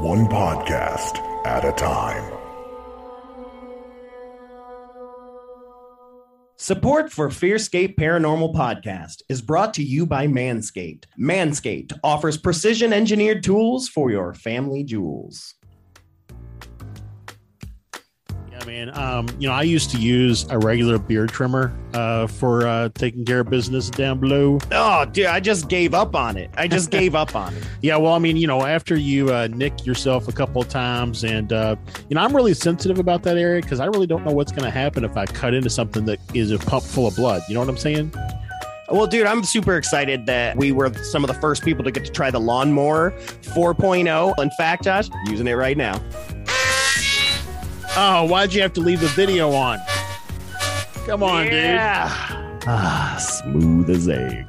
one podcast at a time. Support for Fearscape Paranormal Podcast is brought to you by Manscaped. Manscaped offers precision engineered tools for your family jewels. Yeah, man. Um, you know, I used to use a regular beard trimmer uh, for uh, taking care of business down below. Oh, dude, I just gave up on it. I just gave up on it. Yeah, well, I mean, you know, after you uh, nick yourself a couple of times, and uh, you know, I'm really sensitive about that area because I really don't know what's going to happen if I cut into something that is a pump full of blood. You know what I'm saying? Well, dude, I'm super excited that we were some of the first people to get to try the lawnmower 4.0. In fact, Josh, using it right now. Oh, why'd you have to leave the video on? Come on, yeah. Ah, smooth as eggs.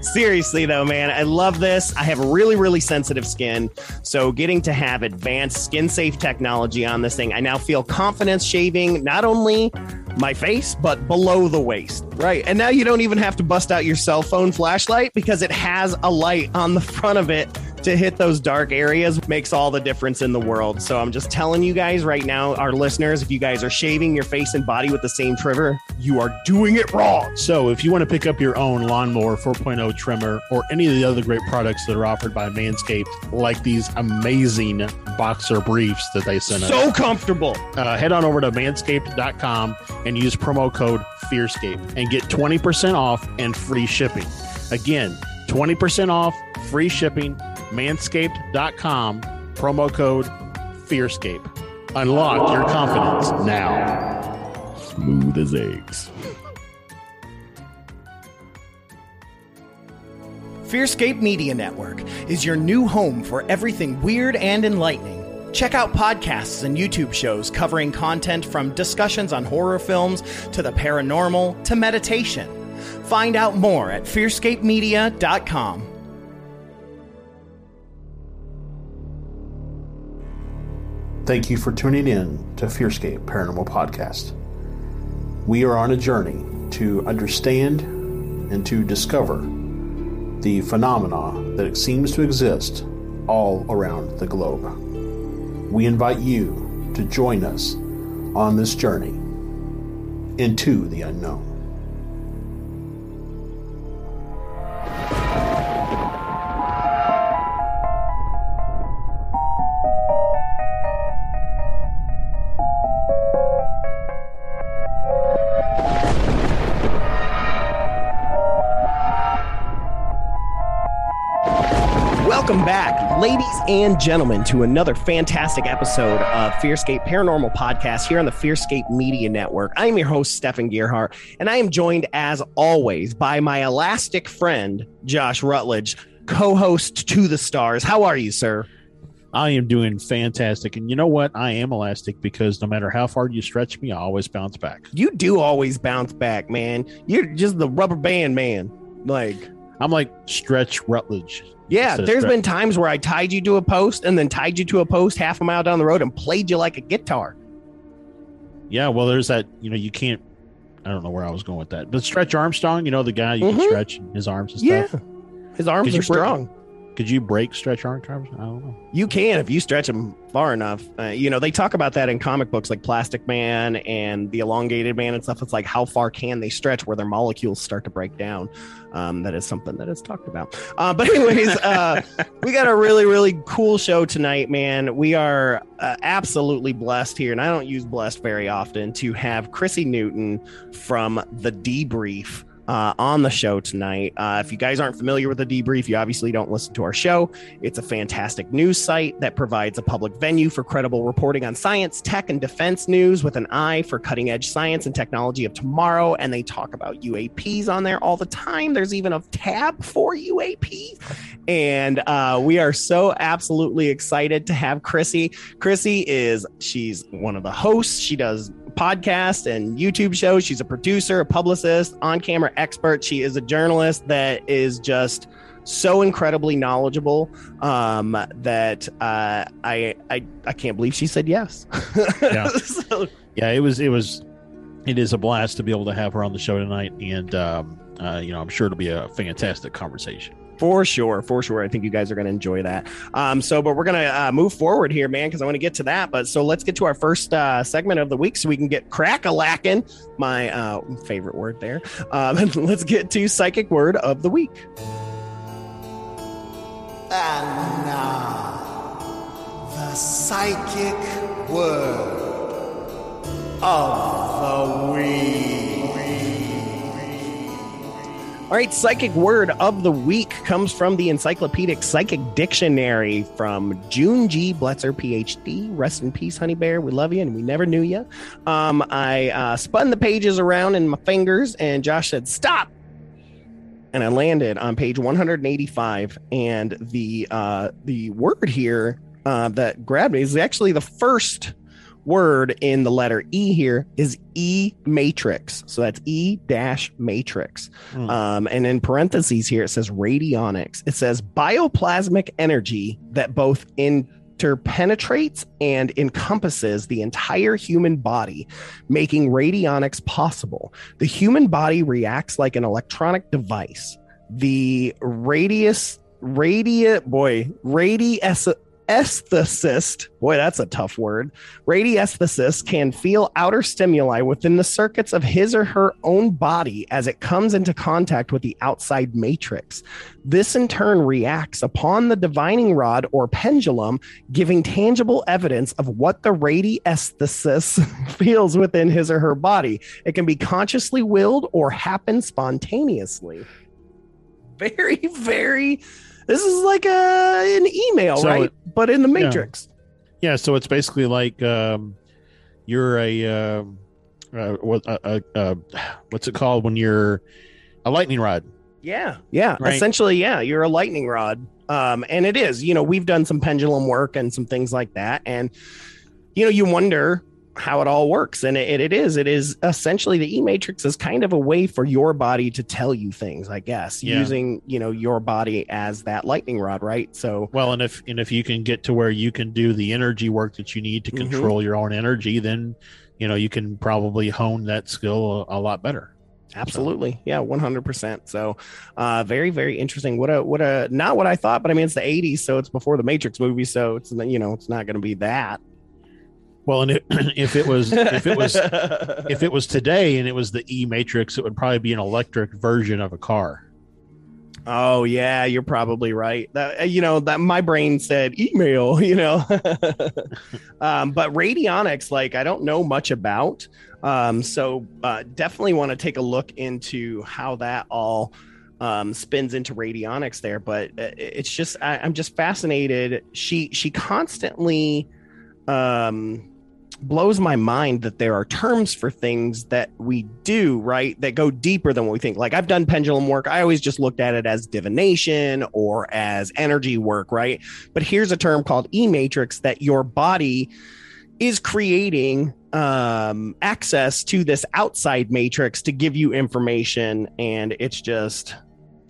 Seriously, though, man, I love this. I have really, really sensitive skin. So, getting to have advanced skin safe technology on this thing, I now feel confidence shaving not only my face, but below the waist. Right. And now you don't even have to bust out your cell phone flashlight because it has a light on the front of it to hit those dark areas makes all the difference in the world. So I'm just telling you guys right now, our listeners, if you guys are shaving your face and body with the same trimmer, you are doing it wrong. So if you want to pick up your own lawnmower 4.0 trimmer or any of the other great products that are offered by Manscaped, like these amazing boxer briefs that they sent so us, so comfortable. Uh, head on over to manscaped.com and use promo code FEARSCAPE and get 20% off and free shipping. Again, 20% off, free shipping manscaped.com, promo code FEARSCAPE. Unlock your confidence now. Smooth as eggs. Fearscape Media Network is your new home for everything weird and enlightening. Check out podcasts and YouTube shows covering content from discussions on horror films to the paranormal to meditation. Find out more at fearscapemedia.com. Thank you for tuning in to Fearscape Paranormal Podcast. We are on a journey to understand and to discover the phenomena that seems to exist all around the globe. We invite you to join us on this journey into the unknown. And gentlemen, to another fantastic episode of Fearscape Paranormal Podcast here on the Fearscape Media Network. I am your host, Stefan Gearhart, and I am joined, as always, by my elastic friend, Josh Rutledge, co host to the stars. How are you, sir? I am doing fantastic. And you know what? I am elastic because no matter how far you stretch me, I always bounce back. You do always bounce back, man. You're just the rubber band man. Like, I'm like Stretch Rutledge. Yeah, there's been times where I tied you to a post and then tied you to a post half a mile down the road and played you like a guitar. Yeah, well, there's that. You know, you can't. I don't know where I was going with that, but Stretch Armstrong, you know, the guy you Mhm. can stretch his arms and Yeah, stuff. his arms are strong. Could you break Stretch Armstrong? I don't know. You can if you stretch them far enough. Uh, you know, they talk about that in comic books like Plastic Man and the Elongated Man and stuff. It's like how far can they stretch where their molecules start to break down. Um, that is something that is talked about. Uh, but anyways, uh, we got a really really cool show tonight, man. We are uh, absolutely blessed here, and I don't use blessed very often to have Chrissy Newton from the Debrief uh, on the show tonight. Uh, if you guys aren't familiar with the debrief, you obviously don't listen to our show. It's a fantastic news site that provides a public venue for credible reporting on science, tech, and defense news with an eye for cutting edge science and technology of tomorrow. And they talk about UAPs on there all the time. There's even a tab for UAP. And uh, we are so absolutely excited to have Chrissy. Chrissy is, she's one of the hosts. She does podcast and YouTube shows. She's a producer, a publicist, on camera expert. She is a journalist that is just so incredibly knowledgeable um, that uh, I, I I can't believe she said yes. Yeah. so, yeah, it was it was it is a blast to be able to have her on the show tonight, and um, uh, you know I'm sure it'll be a fantastic conversation. For sure, for sure. I think you guys are going to enjoy that. Um, so, but we're going to uh, move forward here, man, because I want to get to that. But so let's get to our first uh, segment of the week so we can get crack a lacking, my uh, favorite word there. Um, let's get to psychic word of the week. And now, the psychic word of the week. All right, psychic word of the week comes from the Encyclopedic Psychic Dictionary from June G. Bletzer, PhD. Rest in peace, Honey Bear. We love you and we never knew you. Um, I uh, spun the pages around in my fingers, and Josh said, Stop! And I landed on page 185, and the uh, the word here uh, that grabbed me is actually the first word in the letter E here is E matrix. So that's E dash matrix. Mm. Um, and in parentheses here, it says radionics. It says bioplasmic energy that both interpenetrates and encompasses the entire human body, making radionics possible. The human body reacts like an electronic device. The radius, radiant, boy, radius Esthesist, boy, that's a tough word. Radiesthesis can feel outer stimuli within the circuits of his or her own body as it comes into contact with the outside matrix. This in turn reacts upon the divining rod or pendulum, giving tangible evidence of what the radiesthesis feels within his or her body. It can be consciously willed or happen spontaneously. Very, very this is like a an email, so right? It, but in the matrix. Yeah. yeah. so it's basically like um, you're a uh, uh, what uh, uh, what's it called when you're a lightning rod? Yeah, yeah. Right? Essentially, yeah, you're a lightning rod. Um, and it is, you know, we've done some pendulum work and some things like that, and you know, you wonder how it all works and it, it is it is essentially the e-matrix is kind of a way for your body to tell you things i guess yeah. using you know your body as that lightning rod right so well and if and if you can get to where you can do the energy work that you need to mm-hmm. control mm-hmm. your own energy then you know you can probably hone that skill a, a lot better Absolutely. Yeah, 100%. So, uh very very interesting. What a what a not what I thought, but I mean it's the 80s, so it's before the Matrix movie, so it's you know, it's not going to be that. Well, and it, if it was if it was if it was today and it was the E Matrix, it would probably be an electric version of a car. Oh yeah, you're probably right. That you know that my brain said email, you know. um, but radionics, like I don't know much about, um, so uh, definitely want to take a look into how that all um, spins into radionics there. But uh, it's just I, I'm just fascinated. She she constantly um blows my mind that there are terms for things that we do, right? That go deeper than what we think. Like I've done pendulum work. I always just looked at it as divination or as energy work, right? But here's a term called E matrix that your body is creating um, access to this outside matrix to give you information. And it's just,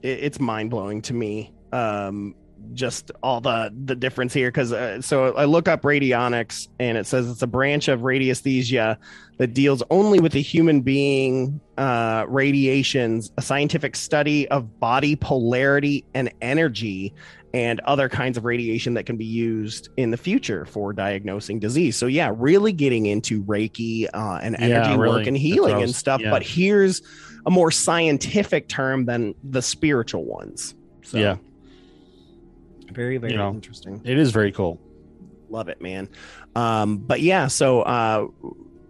it, it's mind blowing to me. Um, just all the the difference here because uh, so I look up radionics and it says it's a branch of radiesthesia that deals only with the human being uh, radiations, a scientific study of body polarity and energy, and other kinds of radiation that can be used in the future for diagnosing disease. So yeah, really getting into Reiki uh, and energy yeah, really. work and healing was, and stuff. Yeah. But here's a more scientific term than the spiritual ones. So. Yeah. Very, very you know, interesting. It is very cool. Love it, man. Um, but yeah, so uh,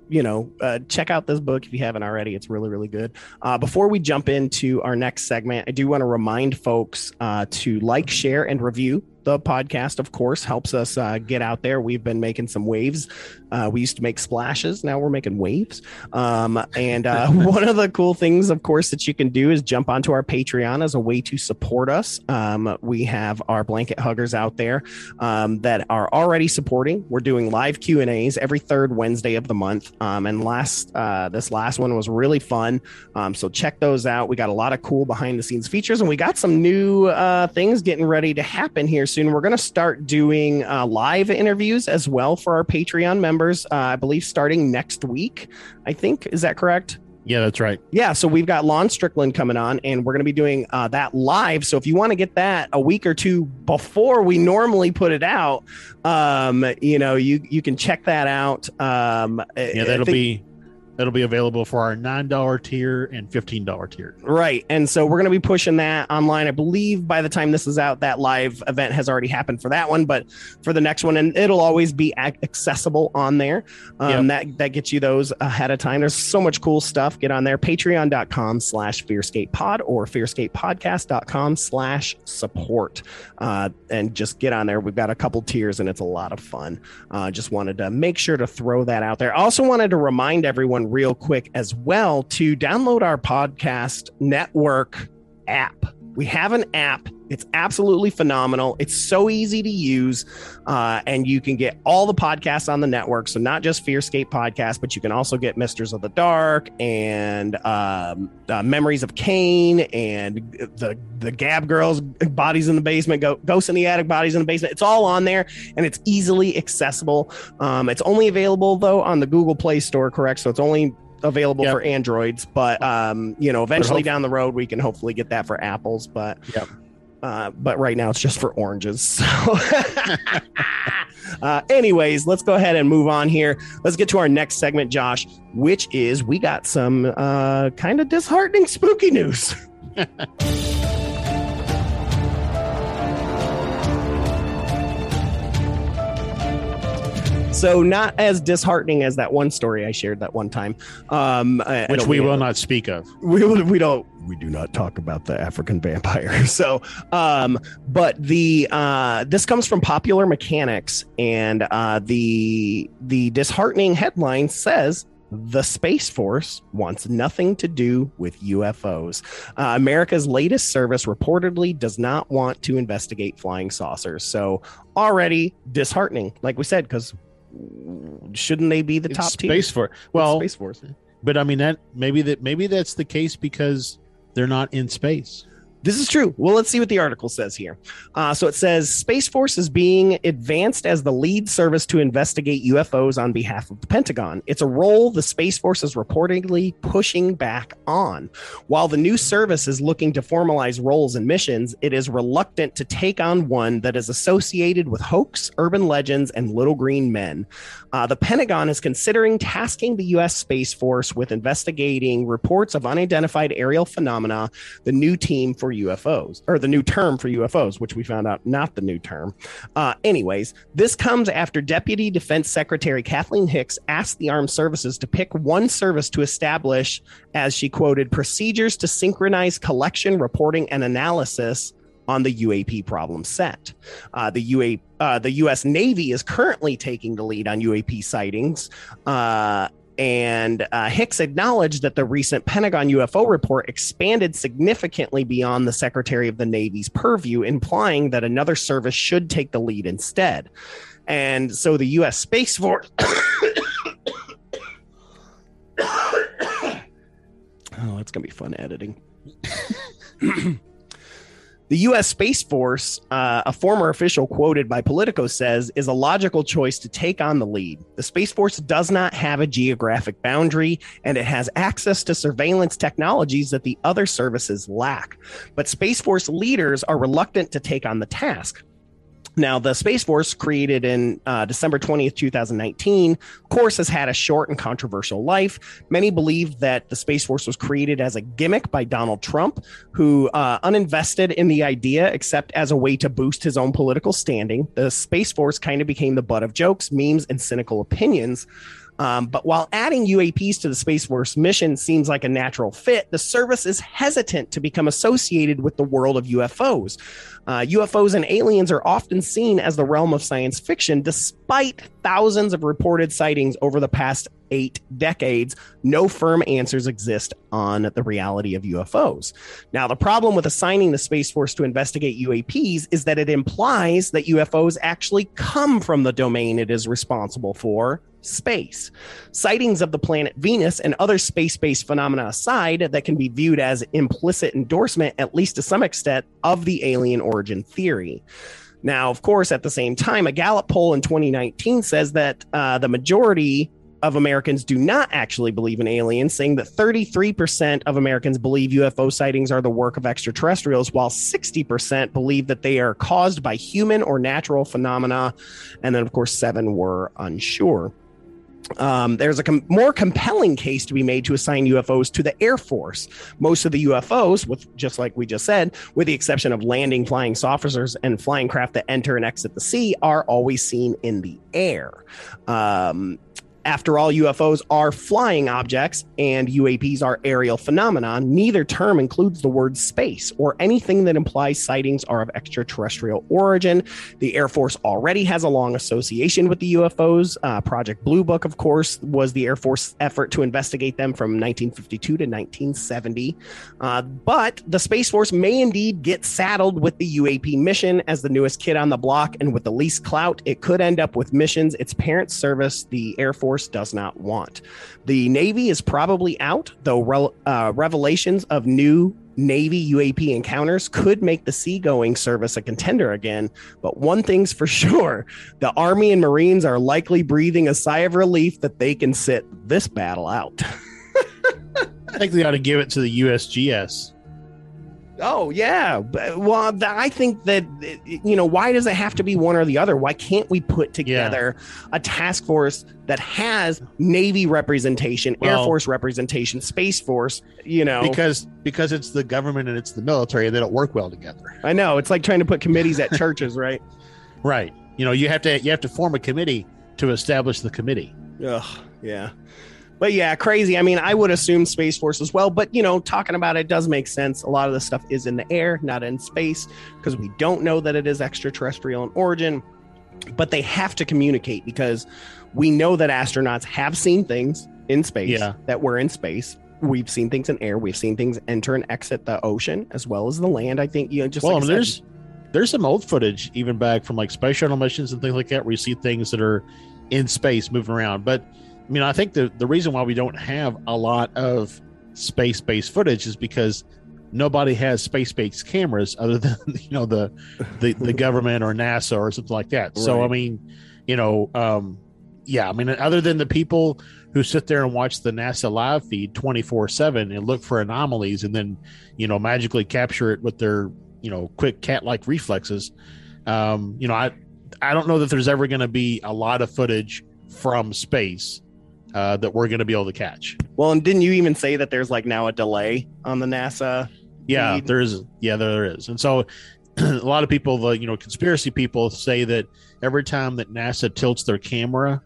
you know, uh, check out this book if you haven't already. It's really, really good. Uh, before we jump into our next segment, I do want to remind folks uh, to like, share, and review the podcast, of course, helps us uh, get out there. We've been making some waves. Uh, we used to make splashes. Now we're making waves. Um, and uh, one of the cool things, of course, that you can do is jump onto our Patreon as a way to support us. Um, we have our blanket huggers out there um, that are already supporting. We're doing live Q and A's every third Wednesday of the month. Um, and last uh, this last one was really fun. Um, so check those out. We got a lot of cool behind the scenes features, and we got some new uh, things getting ready to happen here soon. We're going to start doing uh, live interviews as well for our Patreon members. Uh, I believe starting next week. I think is that correct? Yeah, that's right. Yeah, so we've got Lon Strickland coming on, and we're going to be doing uh, that live. So if you want to get that a week or two before we normally put it out, um, you know, you you can check that out. Um, yeah, that'll think, be It'll be available for our $9 tier and $15 tier. Right. And so we're going to be pushing that online. I believe by the time this is out, that live event has already happened for that one, but for the next one, and it'll always be accessible on there. Um, yep. That that gets you those ahead of time. There's so much cool stuff. Get on there. Patreon.com slash fearscape or fearscapepodcast.com slash support. Uh, and just get on there. We've got a couple tiers and it's a lot of fun. Uh, just wanted to make sure to throw that out there. Also wanted to remind everyone real quick as well to download our podcast network app. We have an app. It's absolutely phenomenal. It's so easy to use, uh, and you can get all the podcasts on the network. So not just Fearscape podcast, but you can also get Misters of the Dark and um, uh, Memories of Kane and the the Gab Girls, Bodies in the Basement, Ghosts in the Attic, Bodies in the Basement. It's all on there, and it's easily accessible. Um, it's only available though on the Google Play Store, correct? So it's only available yep. for Androids, but um, you know, eventually down the road we can hopefully get that for apples. But yep. Uh, but right now it's just for oranges. So, uh, anyways, let's go ahead and move on here. Let's get to our next segment, Josh, which is we got some uh, kind of disheartening spooky news. So not as disheartening as that one story I shared that one time, um, which we will not speak of. We we don't we do not talk about the African vampire. So, um, but the uh, this comes from Popular Mechanics, and uh, the the disheartening headline says the Space Force wants nothing to do with UFOs. Uh, America's latest service reportedly does not want to investigate flying saucers. So, already disheartening, like we said, because shouldn't they be the it's top Space team? Force. Well, Space Force. But I mean that maybe that maybe that's the case because they're not in space. This is true. Well, let's see what the article says here. Uh, so it says Space Force is being advanced as the lead service to investigate UFOs on behalf of the Pentagon. It's a role the Space Force is reportedly pushing back on. While the new service is looking to formalize roles and missions, it is reluctant to take on one that is associated with hoax, urban legends, and little green men. Uh, the Pentagon is considering tasking the U.S. Space Force with investigating reports of unidentified aerial phenomena. The new team for UFOs, or the new term for UFOs, which we found out not the new term. Uh, anyways, this comes after Deputy Defense Secretary Kathleen Hicks asked the armed services to pick one service to establish, as she quoted, procedures to synchronize collection, reporting, and analysis on the UAP problem set. Uh, the UA, uh, the U.S. Navy is currently taking the lead on UAP sightings. Uh, and uh, Hicks acknowledged that the recent Pentagon UFO report expanded significantly beyond the Secretary of the Navy's purview, implying that another service should take the lead instead. And so the U.S. Space Force. oh, that's going to be fun editing. The U.S. Space Force, uh, a former official quoted by Politico, says is a logical choice to take on the lead. The Space Force does not have a geographic boundary and it has access to surveillance technologies that the other services lack. But Space Force leaders are reluctant to take on the task. Now, the Space Force, created in uh, December 20th, 2019, of course, has had a short and controversial life. Many believe that the Space Force was created as a gimmick by Donald Trump, who uh, uninvested in the idea except as a way to boost his own political standing. The Space Force kind of became the butt of jokes, memes, and cynical opinions. Um, but while adding UAPs to the Space Force mission seems like a natural fit, the service is hesitant to become associated with the world of UFOs. Uh, UFOs and aliens are often seen as the realm of science fiction, despite thousands of reported sightings over the past eight decades. No firm answers exist on the reality of UFOs. Now, the problem with assigning the Space Force to investigate UAPs is that it implies that UFOs actually come from the domain it is responsible for, space. Sightings of the planet Venus and other space based phenomena aside, that can be viewed as implicit endorsement, at least to some extent, of the alien origin theory. Now, of course, at the same time, a Gallup poll in 2019 says that uh, the majority of Americans do not actually believe in aliens, saying that 33% of Americans believe UFO sightings are the work of extraterrestrials, while 60% believe that they are caused by human or natural phenomena. And then, of course, seven were unsure. Um, there's a com- more compelling case to be made to assign UFOs to the Air Force. Most of the UFOs, with just like we just said, with the exception of landing flying saucers and flying craft that enter and exit the sea, are always seen in the air. Um, after all, UFOs are flying objects and UAPs are aerial phenomena. Neither term includes the word space or anything that implies sightings are of extraterrestrial origin. The Air Force already has a long association with the UFOs. Uh, Project Blue Book, of course, was the Air Force effort to investigate them from 1952 to 1970. Uh, but the Space Force may indeed get saddled with the UAP mission as the newest kid on the block and with the least clout. It could end up with missions its parent service, the Air Force Force does not want. The Navy is probably out, though uh, revelations of new Navy UAP encounters could make the seagoing service a contender again. But one thing's for sure the Army and Marines are likely breathing a sigh of relief that they can sit this battle out. I think they ought to give it to the USGS. Oh yeah. Well, I think that you know why does it have to be one or the other? Why can't we put together yeah. a task force that has Navy representation, well, Air Force representation, Space Force? You know, because because it's the government and it's the military, and they don't work well together. I know it's like trying to put committees at churches, right? Right. You know, you have to you have to form a committee to establish the committee. Ugh. Yeah but yeah, crazy. I mean, I would assume Space Force as well, but you know, talking about it does make sense. A lot of the stuff is in the air, not in space, because we don't know that it is extraterrestrial in origin. But they have to communicate because we know that astronauts have seen things in space yeah. that were in space. We've seen things in air. We've seen things enter and exit the ocean as well as the land. I think you know, just well, like there's there's some old footage even back from like space shuttle missions and things like that where you see things that are in space moving around. But mean, I think the the reason why we don't have a lot of space based footage is because nobody has space based cameras other than you know the the, the government or NASA or something like that. Right. So I mean, you know, um, yeah, I mean, other than the people who sit there and watch the NASA live feed 24 7 and look for anomalies and then, you know, magically capture it with their, you know, quick cat like reflexes. Um, you know, I, I don't know that there's ever going to be a lot of footage from space uh, that we're going to be able to catch. Well, and didn't you even say that there's like now a delay on the NASA? Yeah, feed? there is. Yeah, there is. And so a lot of people, the you know, conspiracy people say that every time that NASA tilts their camera,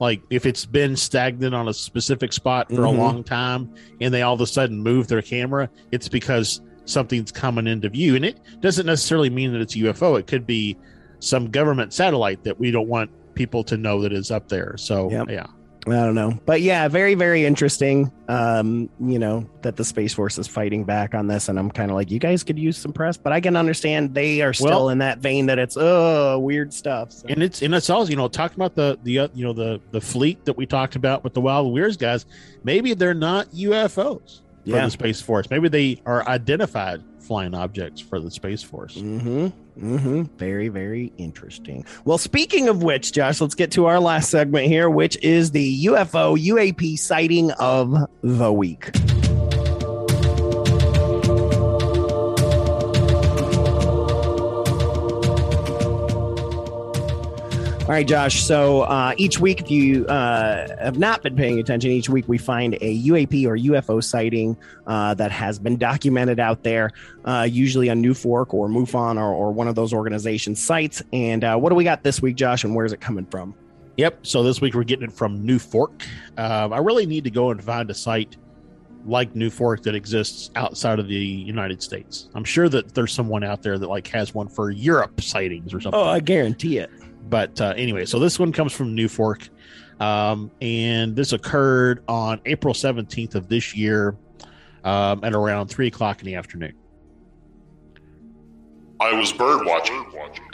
like if it's been stagnant on a specific spot for mm-hmm. a long time and they all of a sudden move their camera, it's because something's coming into view. And it doesn't necessarily mean that it's a UFO. It could be some government satellite that we don't want people to know that is up there. So yep. yeah. I don't know. But yeah, very, very interesting. Um, you know, that the Space Force is fighting back on this. And I'm kind of like, you guys could use some press, but I can understand they are still well, in that vein that it's oh weird stuff. So. And it's and it's also, you know, talking about the the uh, you know the the fleet that we talked about with the Wild Weirds guys, maybe they're not UFOs for yeah. the Space Force. Maybe they are identified flying objects for the Space Force. Mm-hmm. Mm-hmm. Very, very interesting. Well, speaking of which, Josh, let's get to our last segment here, which is the UFO UAP sighting of the week. All right, Josh. So uh, each week, if you uh, have not been paying attention, each week we find a UAP or UFO sighting uh, that has been documented out there, uh, usually on NUFORC or MUFON or, or one of those organizations' sites. And uh, what do we got this week, Josh, and where's it coming from? Yep. So this week we're getting it from NUFORC. Um, I really need to go and find a site like NUFORC that exists outside of the United States. I'm sure that there's someone out there that like has one for Europe sightings or something. Oh, I guarantee it. But uh, anyway, so this one comes from NUFORC, um, and this occurred on April 17th of this year um, at around three o'clock in the afternoon. I was bird watching.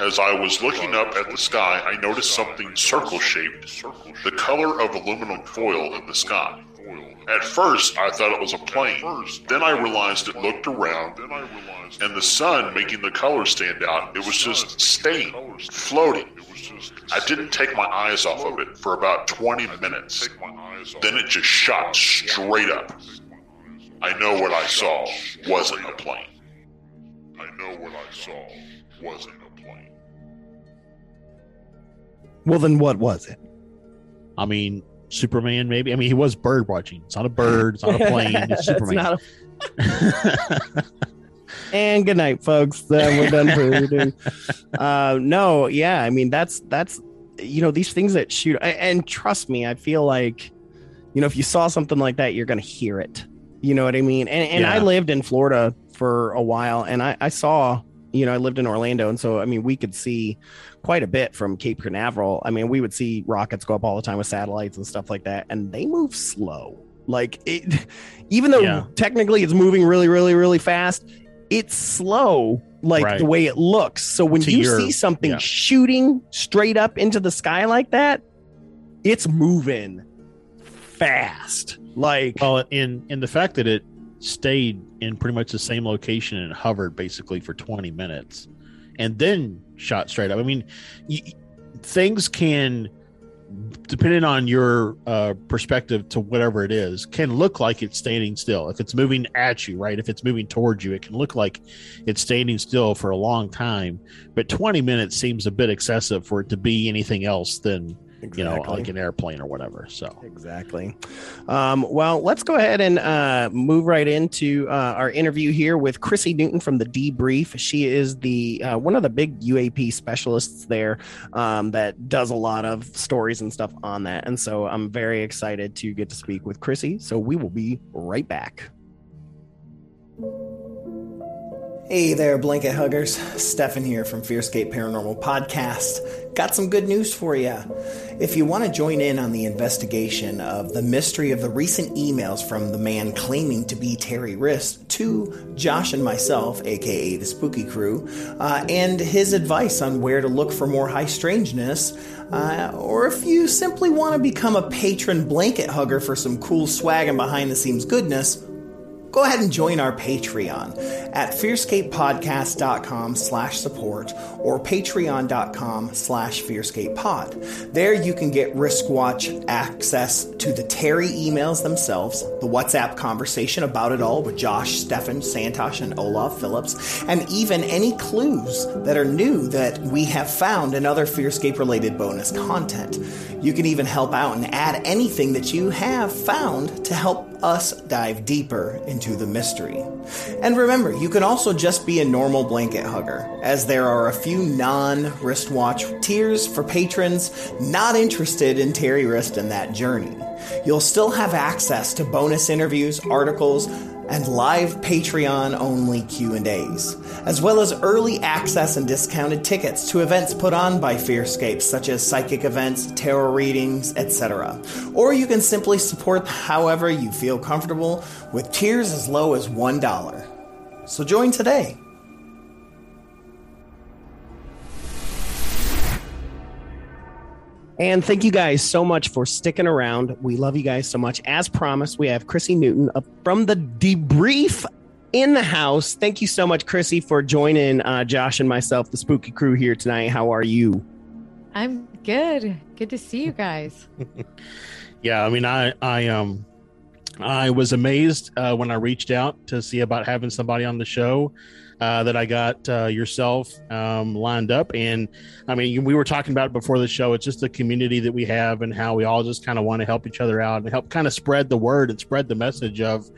As I was looking up at the sky, I noticed something circle shaped, the color of aluminum foil in the sky. At first, I thought it was a plane. Then I realized it looked around, and the sun making the color stand out, it was just staying, floating. I didn't take my eyes off of it for about 20 minutes. Then it just shot straight up. I know what I saw wasn't a plane. I know what I saw wasn't a plane. Well, then what was it? I mean, Superman, maybe. I mean, he was bird watching. It's not a bird. It's not a plane. It's Superman. and good night, folks. Then we're done for. Uh, no, yeah. I mean, that's that's you know these things that shoot. And trust me, I feel like you know if you saw something like that, you're gonna hear it. You know what I mean? And and I lived in Florida for a while, and I I saw. You know, I lived in Orlando, and so I mean, we could see quite a bit from Cape Canaveral. I mean, we would see rockets go up all the time with satellites and stuff like that, and they move slow. Like it, even though Yeah. technically it's moving really, really, really fast, it's slow. Like Right. the way it looks. So when To you your- see something yeah. shooting straight up into the sky like that, it's moving fast. Like Well, in in the fact that it stayed in pretty much the same location and hovered basically for 20 minutes, and then shot straight up. I mean, y- things can, depending on your uh, perspective to whatever it is, can look like it's standing still. If it's moving at you, right? If it's moving towards you, it can look like it's standing still for a long time. But 20 minutes seems a bit excessive for it to be anything else than you know, like an airplane or whatever. So. Exactly. Um, well, let's go ahead and uh, move right into uh, our interview here with Chrissy Newton from the Debrief. She is the uh, one of the big UAP specialists there um, that does a lot of stories and stuff on that. And so I'm very excited to get to speak with Chrissy. So we will be right back. Hey there, blanket huggers. Stefan here from Fearscape Paranormal Podcast. Got some good news for you. If you want to join in on the investigation of the mystery of the recent emails from the man claiming to be Terry Rist to Josh and myself, aka the Spooky Crew, uh, and his advice on where to look for more high strangeness, uh, or if you simply want to become a patron blanket hugger for some cool swag and behind the scenes goodness, go ahead and join our patreon at fearscapepodcast.com slash support or patreon.com slash fearscapepod. There you can get wristwatch access to the terry emails themselves the whatsapp conversation about it all with josh stefan santosh and olaf phillips and even any clues that are new that we have found in other fearscape related bonus content. You can even help out and add anything that you have found to help us dive deeper into the mystery. And remember, you can also just be a normal blanket hugger, as there are a few non wristwatch tiers for patrons not interested in Terry Wrist and that journey. You'll still have access to bonus interviews, articles, and live Patreon only Q&As, as well as early access and discounted tickets to events put on by Fearscape such as psychic events, tarot readings, etc. Or you can simply support however you feel comfortable with tiers as low as $1. So join today. And thank you guys so much for sticking around. We love you guys so much. As promised, we have Chrissy Newton up from the debrief in the house. Thank you so much, Chrissy, for joining uh, Josh and myself, the spooky crew here tonight. How are you? I'm good. Good to see you guys. yeah i mean i i um i was amazed uh, when i reached out to see about having somebody on the show uh, that i got uh, yourself um, lined up. And i mean we were talking about it before the show. It's just the community that we have and how we all just kind of want to help each other out and help kind of spread the word and spread the message of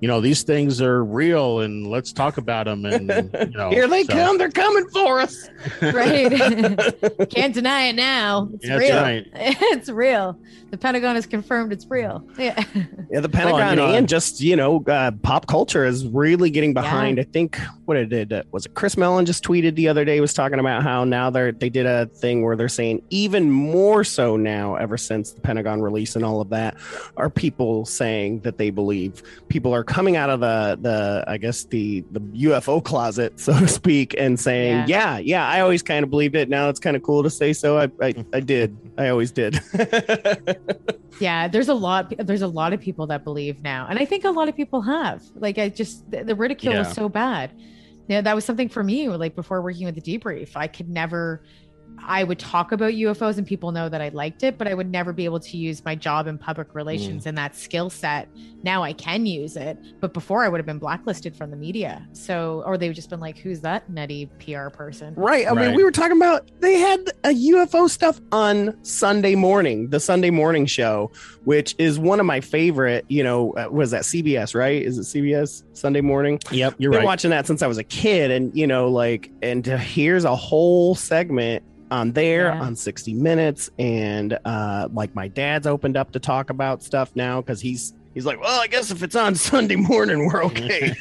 you know, these things are real and let's talk about them. And, you know, Here they so- come. They're coming for us. Right. Can't deny it now. It's That's real. right. It's real. The Pentagon has confirmed it's real. Yeah. Yeah, the Pentagon you know, and just you know, uh, pop culture is really getting behind. I think what it did uh, was it Chris Mellon just tweeted the other day was talking about how now they're they did a thing where they're saying even more so now ever since the Pentagon release and all of that are people saying that they believe people are coming out of the the I guess the the UFO closet so to speak and saying yeah yeah, I always kind of believed it now it's kind of cool to say so I I, I did I always did Yeah, there's a lot there's a lot of people that believe now. And I think a lot of people have. Like I just the, the ridicule Yeah. was so bad. Yeah, that was something for me like before working with the debrief. I could never I would talk about UFOs and people know that I liked it, but I would never be able to use my job in public relations and that skill set. Now I can use it, but before I would have been blacklisted from the media. So, or they would just been like, "Who's that nutty PR person?" Right. I mean, we were talking about they had a UFO stuff on Sunday morning, the Sunday morning show, which is one of my favorite. You know, uh, was that CBS? Right? Is it CBS Sunday morning? Yep, you're Been right. watching that since I was a kid, and you know, like, and here's a whole segment on there Yeah. on 60 Minutes, and uh, like my dad's opened up to talk about stuff now because he's. He's like, well, I guess if it's on Sunday morning, we're okay.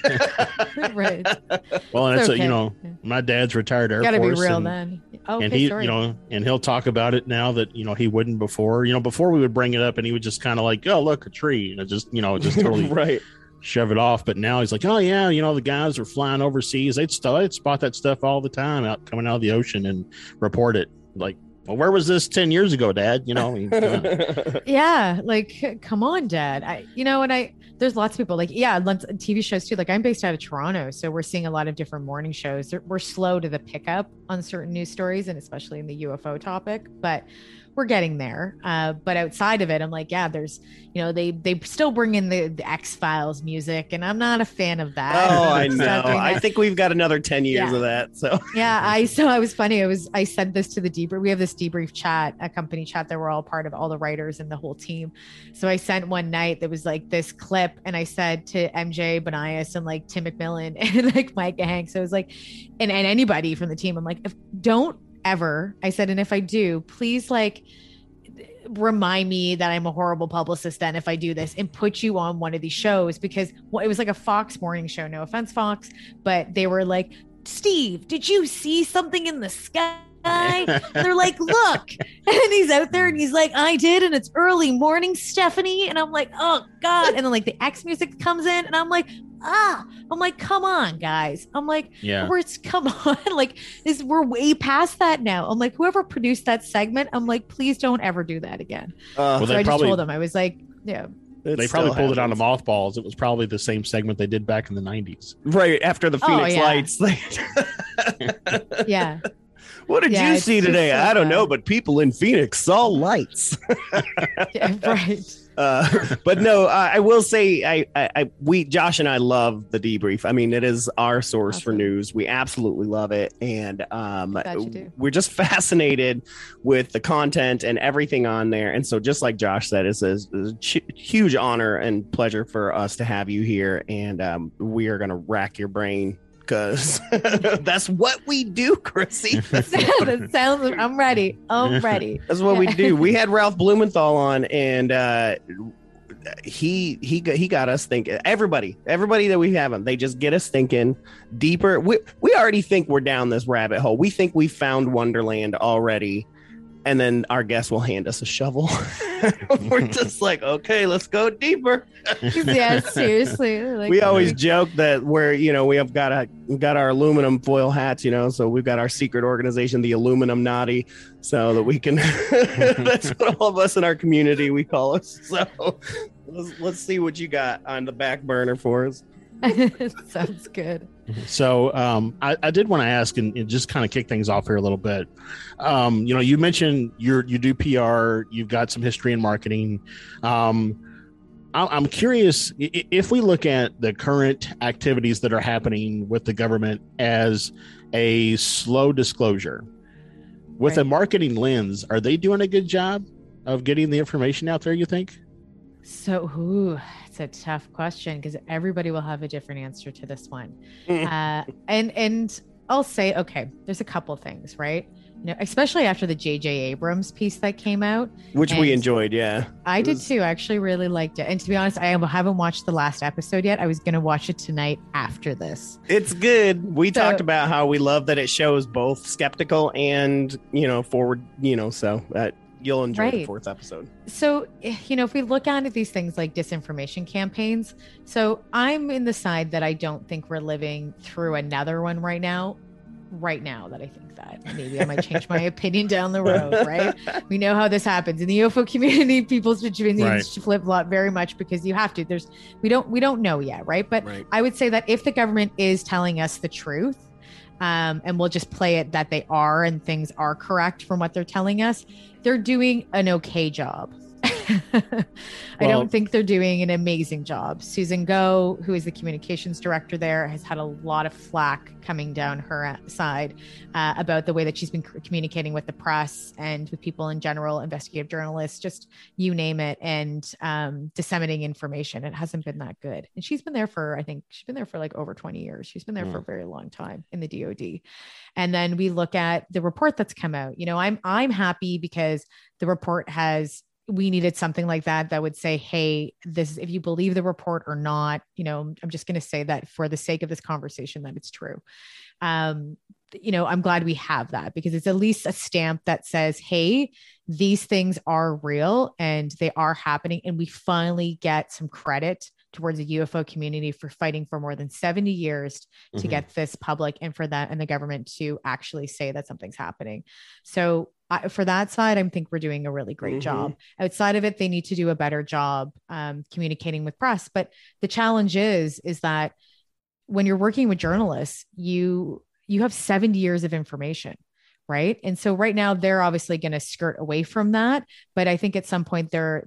right. well, and It's it's, a, you know, my dad's retired Air Got to be Force. real and, then. Okay, and he, sorry. you know, and he'll talk about it now that you know he wouldn't before. You know, before we would bring it up, and he would just kind of like, "Oh, look, a tree," and it just, you know, just totally right. Shove it off. But now he's like, "Oh yeah, you know, the guys are flying overseas. They'd, st- they'd spot that stuff all the time out coming out of the ocean and report it." Like, well, where was this ten years ago, Dad? You know, I mean, come on. yeah like come on dad i you know and i there's lots of people like yeah lots of tv shows too like i'm based out of toronto so we're seeing a lot of different morning shows we're slow to the pickup on certain news stories and especially in the ufo topic but we're getting there uh, but outside of it i'm like yeah there's you know they they still bring in the, the x files music and i'm not a fan of that Oh, I know. I think we've got another 10 years Yeah. of that. So yeah i so i was funny i was i sent this to the debrief we have this debrief chat a company chat that we're all part of all the writers and the whole team so i sent one night that was like this clip and i said to mj banias and like tim mcmillan and like micah hanks so it was like and, and anybody from the team i'm like if, don't ever i said and if i do please like remind me that I'm a horrible publicist then if I do this and put you on one of these shows because well, it was like a Fox morning show. No offense, Fox, but they were like, Steve, did you see something in the sky? They're like, look. And he's out there and he's like, I did. And it's early morning, Stephanie. And I'm like, oh God. And then like the X music comes in and I'm like, ah, I'm like, come on, guys. I'm like, yeah. we're come on like is we're way past that now i'm like whoever produced that segment i'm like please don't ever do that again uh, Well, so they i probably- just told them i was like yeah it They probably pulled it out of happens. mothballs. It was probably the same segment they did back in the '90s. right after the Oh, Phoenix yeah. Lights. yeah what did Yeah, you see today? so I don't know, but people in Phoenix saw lights. yeah right Uh, but no, I, I will say, I, I, I, we, Josh and I love the debrief. I mean, it is our source for news. We absolutely love it, and um, Glad you do. we're just fascinated with the content and everything on there. And so, just like Josh said, it's a, it's a hu- huge honor and pleasure for us to have you here, and um, we are going to rack your brain. Because that's what we do, Chrissy. That sounds i'm ready i'm ready that's what we do. We had Ralph Blumenthal on, and uh, he he got, he got us thinking. Everybody, everybody that we have him, they just get us thinking deeper. We we already think we're down this rabbit hole. We think we found Wonderland already, and then our guest will hand us a shovel. we're just like, okay, let's go deeper. yeah seriously like, we always joke that we're you know we have got a got our aluminum foil hats you know so we've got our secret organization the aluminum naughty so that we can that's what all of us in our community we call us so let's, let's see what you got on the back burner for us sounds good So um, I, I did want to ask and, and just kind of kick things off here a little bit. Um, you know, you mentioned you you do PR, you've got some history in marketing. Um, I, I'm curious if we look at the current activities that are happening with the government as a slow disclosure. With a marketing lens, are they doing a good job of getting the information out there? You think? So, ooh, it's a tough question because everybody will have a different answer to this one. uh, and and I'll say, okay, there's a couple things, right? You know, especially after the J.J. Abrams piece that came out, which we enjoyed. Yeah, I did too. I actually really liked it. And to be honest, I haven't watched the last episode yet. I was going to watch it tonight after this. it's good. We So- talked about how we love that it shows both skeptical and you know forward. You know, so uh, you'll enjoy the fourth episode. So, eh, you know, if we look at these things like disinformation campaigns, so I'm in the side that I don't think we're living through another one right now. Right now, that I think that maybe I might change my opinion down the road, right? We know how this happens in the UFO community. People's opinions Right. flip flop very much because you have to. There's we don't we don't know yet, right? But Right. I would say that if the government is telling us the truth, um, and we'll just play it that they are and things are correct from what they're telling us, they're doing an okay job. I don't think they're doing an amazing job. Susan Gough, who is the communications director there, has had a lot of flack coming down her side uh, about the way that she's been communicating with the press and with people in general, investigative journalists, just you name it, and um, disseminating information. It hasn't been that good. And she's been there for, I think, she's been there for like over 20 years. She's been there for a very long time in the DoD. And then we look at the report that's come out. You know, I'm I'm happy because the report has we needed something like that that would say hey this if you believe the report or not you know i'm just going to say that for the sake of this conversation that it's true. Um you know i'm glad we have that because it's at least a stamp that says hey these things are real and they are happening and we finally get some credit towards the ufo community for fighting for more than 70 years to Mhm. get this public and for that and the government to actually say that something's happening so I, for that side i think we're doing a really great Mhm. job outside of it they need to do a better job um, communicating with press but the challenge is is that when you're working with journalists you you have 70 years of information right? And so right now they're obviously going to skirt away from that but i think at some point they're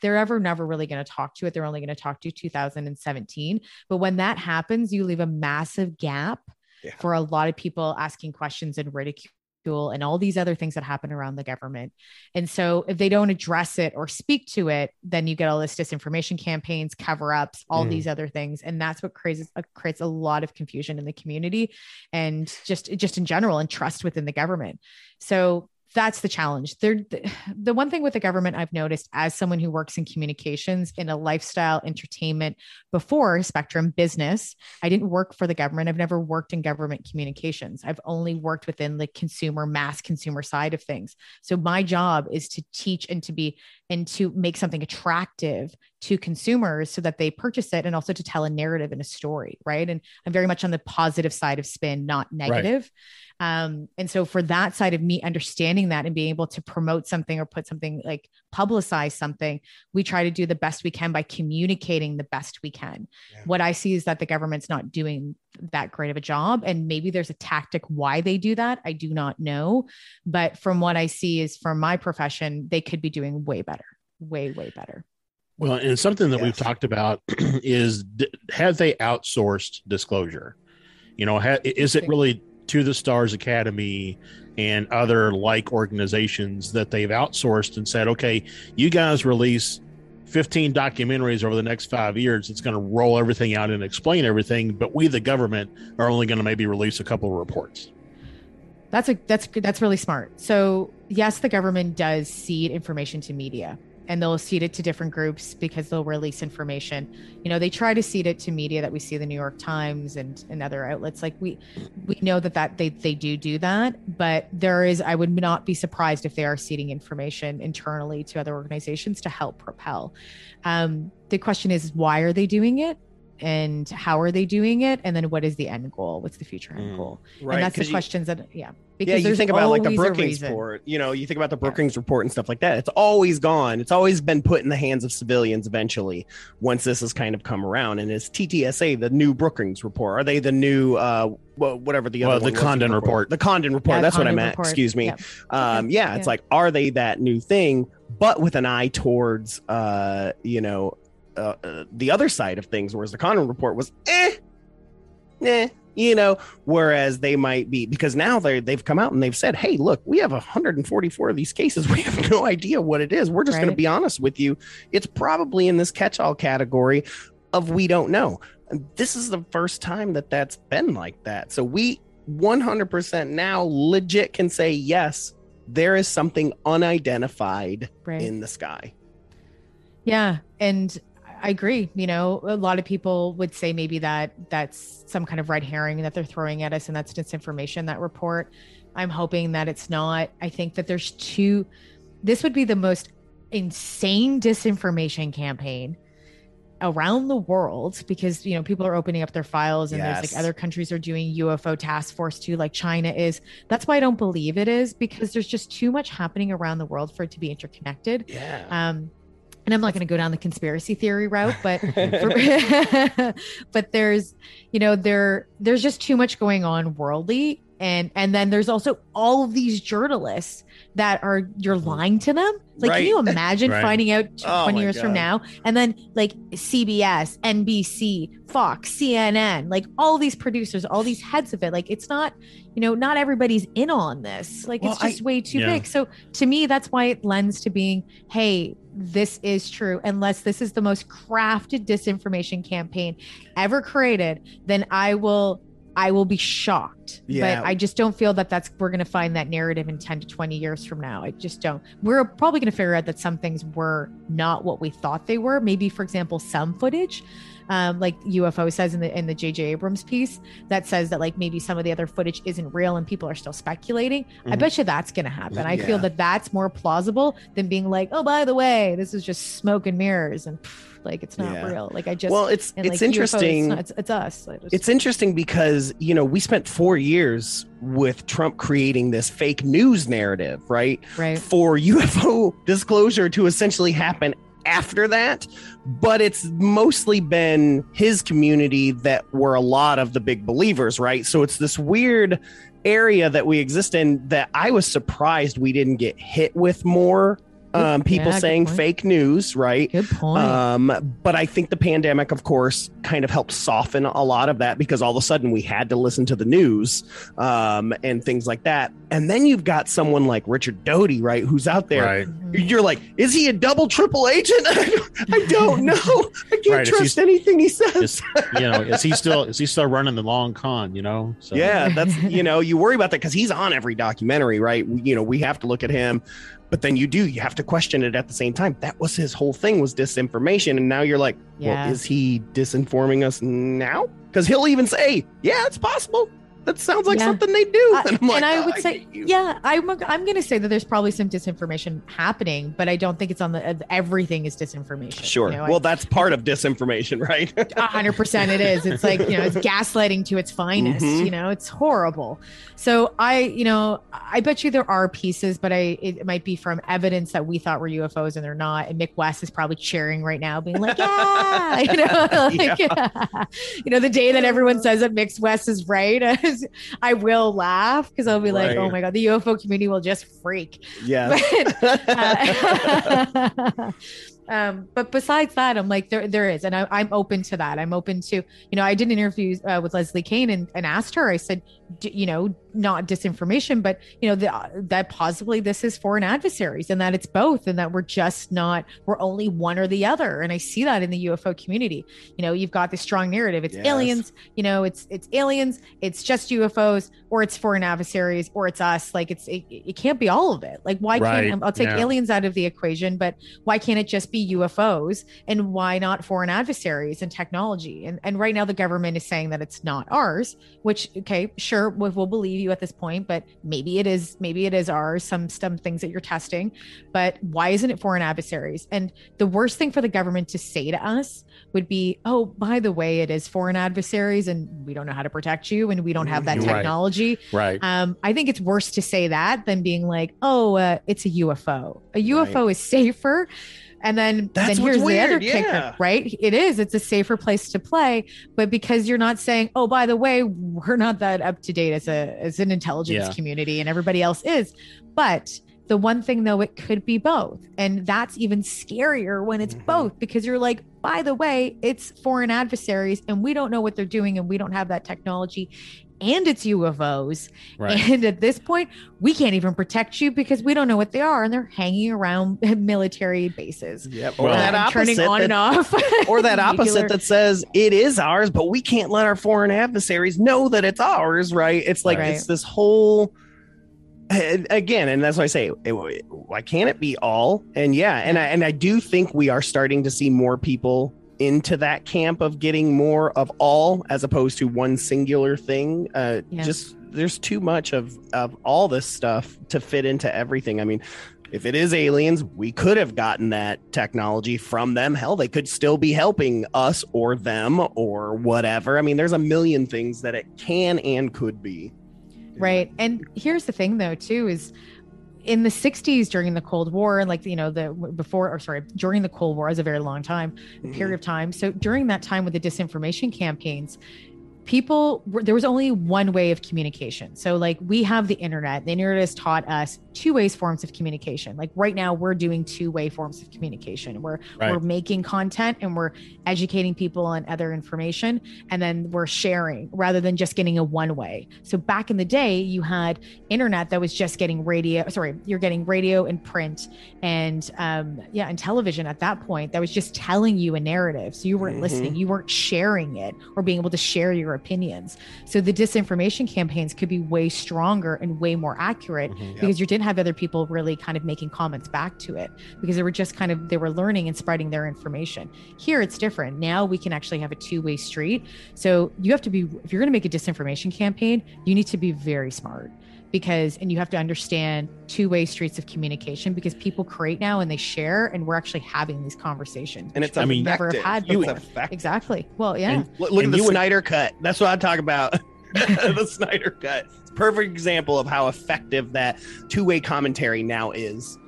they're ever never really going to talk to it. They're only going to talk to 2017 but when that happens you leave a massive gap Yeah. for a lot of people asking questions and and all these other things that happen around the government and so if they don't address it or speak to it, then you get all this disinformation campaigns, cover ups, all Mm. these other things. And that's what creates, uh, creates a lot of confusion in the community and just, just in general and trust within the government. So that's the challenge. The one thing with the government I've noticed as someone who works in communications in a lifestyle entertainment before Spectrum business, I didn't work for the government. I've never worked in government communications. I've only worked within the consumer, mass consumer side of things. So my job is to teach and to be and to make something attractive to consumers so that they purchase it and also to tell a narrative and a story, right? And I'm very much on the positive side of spin, not negative. Um, and so for that side of me understanding that and being able to promote something or put something like publicize something, we try to do the best we can by communicating the best we can. What I see is that the government's not doing that great of a job. And maybe there's a tactic why they do that. I do not know. But from what I see is from my profession, they could be doing way better, way, way better. Well, and something that we've talked about is have they outsourced disclosure? You know, ha- is it really to the Stars Academy and other like organizations that they've outsourced and said, okay, you guys release 15 documentaries over the next five years. It's going to roll everything out and explain everything, but we, the government, are only going to maybe release a couple of reports. That's a that's. That's really smart. So yes, the government does seed information to media, and they'll seed it to different groups because they'll release information. You know, they try to seed it to media that we see the New York Times and and other outlets. Like we we know that that they they do do that, but there is I would not be surprised if they are seeding information internally to other organizations to help propel. Um, the question is why are they doing it? And how are they doing it? And then what is the end goal? What's the future end Mm. goal? Right. and that's the 'cause you- questions that yeah yeah, you think about like the Brookings report. You know, you think about the Brookings report and stuff like that. It's always gone. It's always been put in the hands of civilians. Eventually, once this has kind of come around, and is TTSA the new Brookings report? Are they the new uh, whatever the Well, other the one was Condon before? report. The Condon report. Yeah, That's what I meant. report. Excuse me. Yep. Um, yeah, it's Yeah. like, are they that new thing, but with an eye towards, uh, you know, uh, uh, the other side of things? Whereas the Condon report was, eh, eh, you know, whereas they might be because now they they've come out and they've said, "Hey, look, we have 144 of these cases. We have no idea what it is. We're just going to be honest with you. It's probably in this catch-all category of we don't know." This is the first time that that's been like that. So we 100% now legit can say yes, there is something unidentified Right. in the sky. Yeah, and I agree. You know, a lot of people would say maybe that that's some kind of red herring that they're throwing at us, and that's disinformation. That report. I'm hoping that it's not. I think that there's two. This would be the most insane disinformation campaign around the world because you know people are opening up their files and there's like other countries are doing UFO task force too like China is that's why I don't believe it is because there's just too much happening around the world for it to be interconnected Yeah. um and i'm not going to go down the conspiracy theory route but for, but there's you know there there's just too much going on worldly and and then there's also all of these journalists that are you're mm-hmm. lying to them. Like Right. can you imagine Right. finding out Oh 20 my years from now? And then like cbs nbc fox cnn like all these producers all these heads of it. Like it's not you know not everybody's in on this. Like Well, it's just way too Yeah. big. So to me that's why it lends to being hey this is true. Unless this is the most crafted disinformation campaign ever created then i will i will be shocked Yeah. but i just don't feel that that's we're going to find that narrative in 10 to 20 years from now. I just don't. We're probably going to figure out that some things were not what we thought they were. Maybe for example some footage um, like UFO says in the in the JJ Abrams piece that says that like maybe some of the other footage isn't real and people are still speculating. I Mhm. bet you that's going to happen. I feel that that's more plausible than being like, oh, by the way, this is just smoke and mirrors and pff, like it's not Yeah. real. Like I just well, it's and, it's like, UFO, interesting. not- it's, it's us. I just- It's interesting because, you know, we spent four years with Trump creating this fake news narrative, right? right. For UFO disclosure to essentially happen after that. But it's mostly been his community that were a lot of the big believers, right? So it's this weird area that we exist in that I was surprised we didn't get hit with more. Um, people Yeah, saying point. fake news, right? Good point. Um, but I think the pandemic, of course, kind of helped soften a lot of that because all of a sudden we had to listen to the news um, and things like that. And then you've got someone like Richard Doty, right, who's out there. Right. You're like, is he a double, triple agent? I don't know. I can't Right, trust anything he says. Is, you know, is he still is he still running the long con? You know, so Yeah, that's you know, you worry about that because he's on every documentary, right? You know, we have to look at him, but then you do, you have to question it at the same time. That was his whole thing was disinformation, and now you're like, Yeah. well, is he disinforming us now? Because he'll even say, yeah, it's possible. That sounds like Yeah. something they do. Uh, and like, and I "Oh, would say, hate you." yeah, I'm I'm going to say that there's probably some disinformation happening, but I don't think it's on the uh, everything is disinformation. Sure. You know, I- well, that's part of disinformation, right? A hundred percent it is. It's like, you know, it's gaslighting to its finest, Mhm. you know, it's horrible. So I, you know, I bet you there are pieces, but I, it might be from evidence that we thought were UFOs and they're not. And Mick West is probably cheering right now, being like, yeah, you know, like, you know, the day that everyone says that Mick West is right, I will laugh because I'll be like, oh my God, the UFO community will just freak. yeah. But, uh, um, but besides that, I'm like, there, there is, and I, I'm open to that. I'm open to, you know, I did an interview uh, with Leslie Kean and, and asked her, I said, you know, not disinformation, but you know, the, that possibly this is foreign adversaries and that it's both and that we're just not, we're only one or the other. And I see that in the UFO community. You know, you've got this strong narrative. It's Yes. aliens, you know, it's, it's aliens, it's just UFOs or it's foreign adversaries or it's us. Like it's, it, it can't be all of it. Like why Right, can't, I'll take yeah. aliens out of the equation, but why can't it just be UFOs and why not foreign adversaries and technology? And and right now the government is saying that it's not ours, which okay, sure, we- we'll believe you at this point, but maybe it is maybe it is ours. Some some things that you're testing, but why isn't it foreign adversaries? And the worst thing for the government to say to us would be, oh, by the way, it is foreign adversaries, and we don't know how to protect you, and we don't have that You're right. technology. right. Um, I think it's worse to say that than being like, "Oh, uh, it's a UFO." A UFO is safer, and then That's then here's the other kicker, yeah. right? It is. It's a safer place to play, but because you're not saying, "Oh, by the way, we're not that up to date as a as an intelligence Yeah. community, and everybody else is," but The one thing though, it could be both. And that's even scarier when it's Mhm. both because you're like, by the way, it's foreign adversaries and we don't know what they're doing and we don't have that technology and it's UFOs. Right. And at this point, we can't even protect you because we don't know what they are and they're hanging around military bases. Yep. Well- or that Uh, turning opposite on that- and off. or that opposite that says it is ours, but we can't let our foreign adversaries know that it's ours, right? It's like Right. it's this whole again, and that's why I say, it- why can't it be all? And yeah, and I and I do think we are starting to see more people into that camp of getting more of all as opposed to one singular thing. Uh, Yeah. Just there's too much of of all this stuff to fit into everything. I mean, if it is aliens, we could have gotten that technology from them. Hell, they could still be helping us or them or whatever. I mean, there's a million things that it can and could be. Right. And here's the thing though, too, is in the 60s during the Cold War, and like, you know, the before or sorry, during the Cold War is a very long time, a period of time. So during that time with the disinformation campaigns, people were, there was only one way of communication. So like we have the internet. The internet has taught us two ways forms of communication. Like right now we're doing two way forms of communication. We're Right. we're making content and we're educating people on other information and then we're sharing rather than just getting a one way. So back in the day you had internet that was just getting radio sorry, you're getting radio and print and um yeah, and television at that point that was just telling you a narrative. So you weren't Mhm. listening, you weren't sharing it or being able to share your opinions. So the disinformation campaigns could be way stronger and way more accurate Mhm. because you didn't have other people really kind of making comments back to it because they were just kind of they were learning and spreading their information. Here it's different. Now we can actually have a two-way street. So you have to be if you're going to make a disinformation campaign, you need to be very smart because and you have to understand two-way streets of communication because people create now and they share and we're actually having these conversations. And it's we I mean, never have had It's before. Exactly. Well, yeah. And- Look, look And at the you would- Snyder cut. That's what I talk about. the Snyder cut. It's a perfect example of how effective that two-way commentary now is.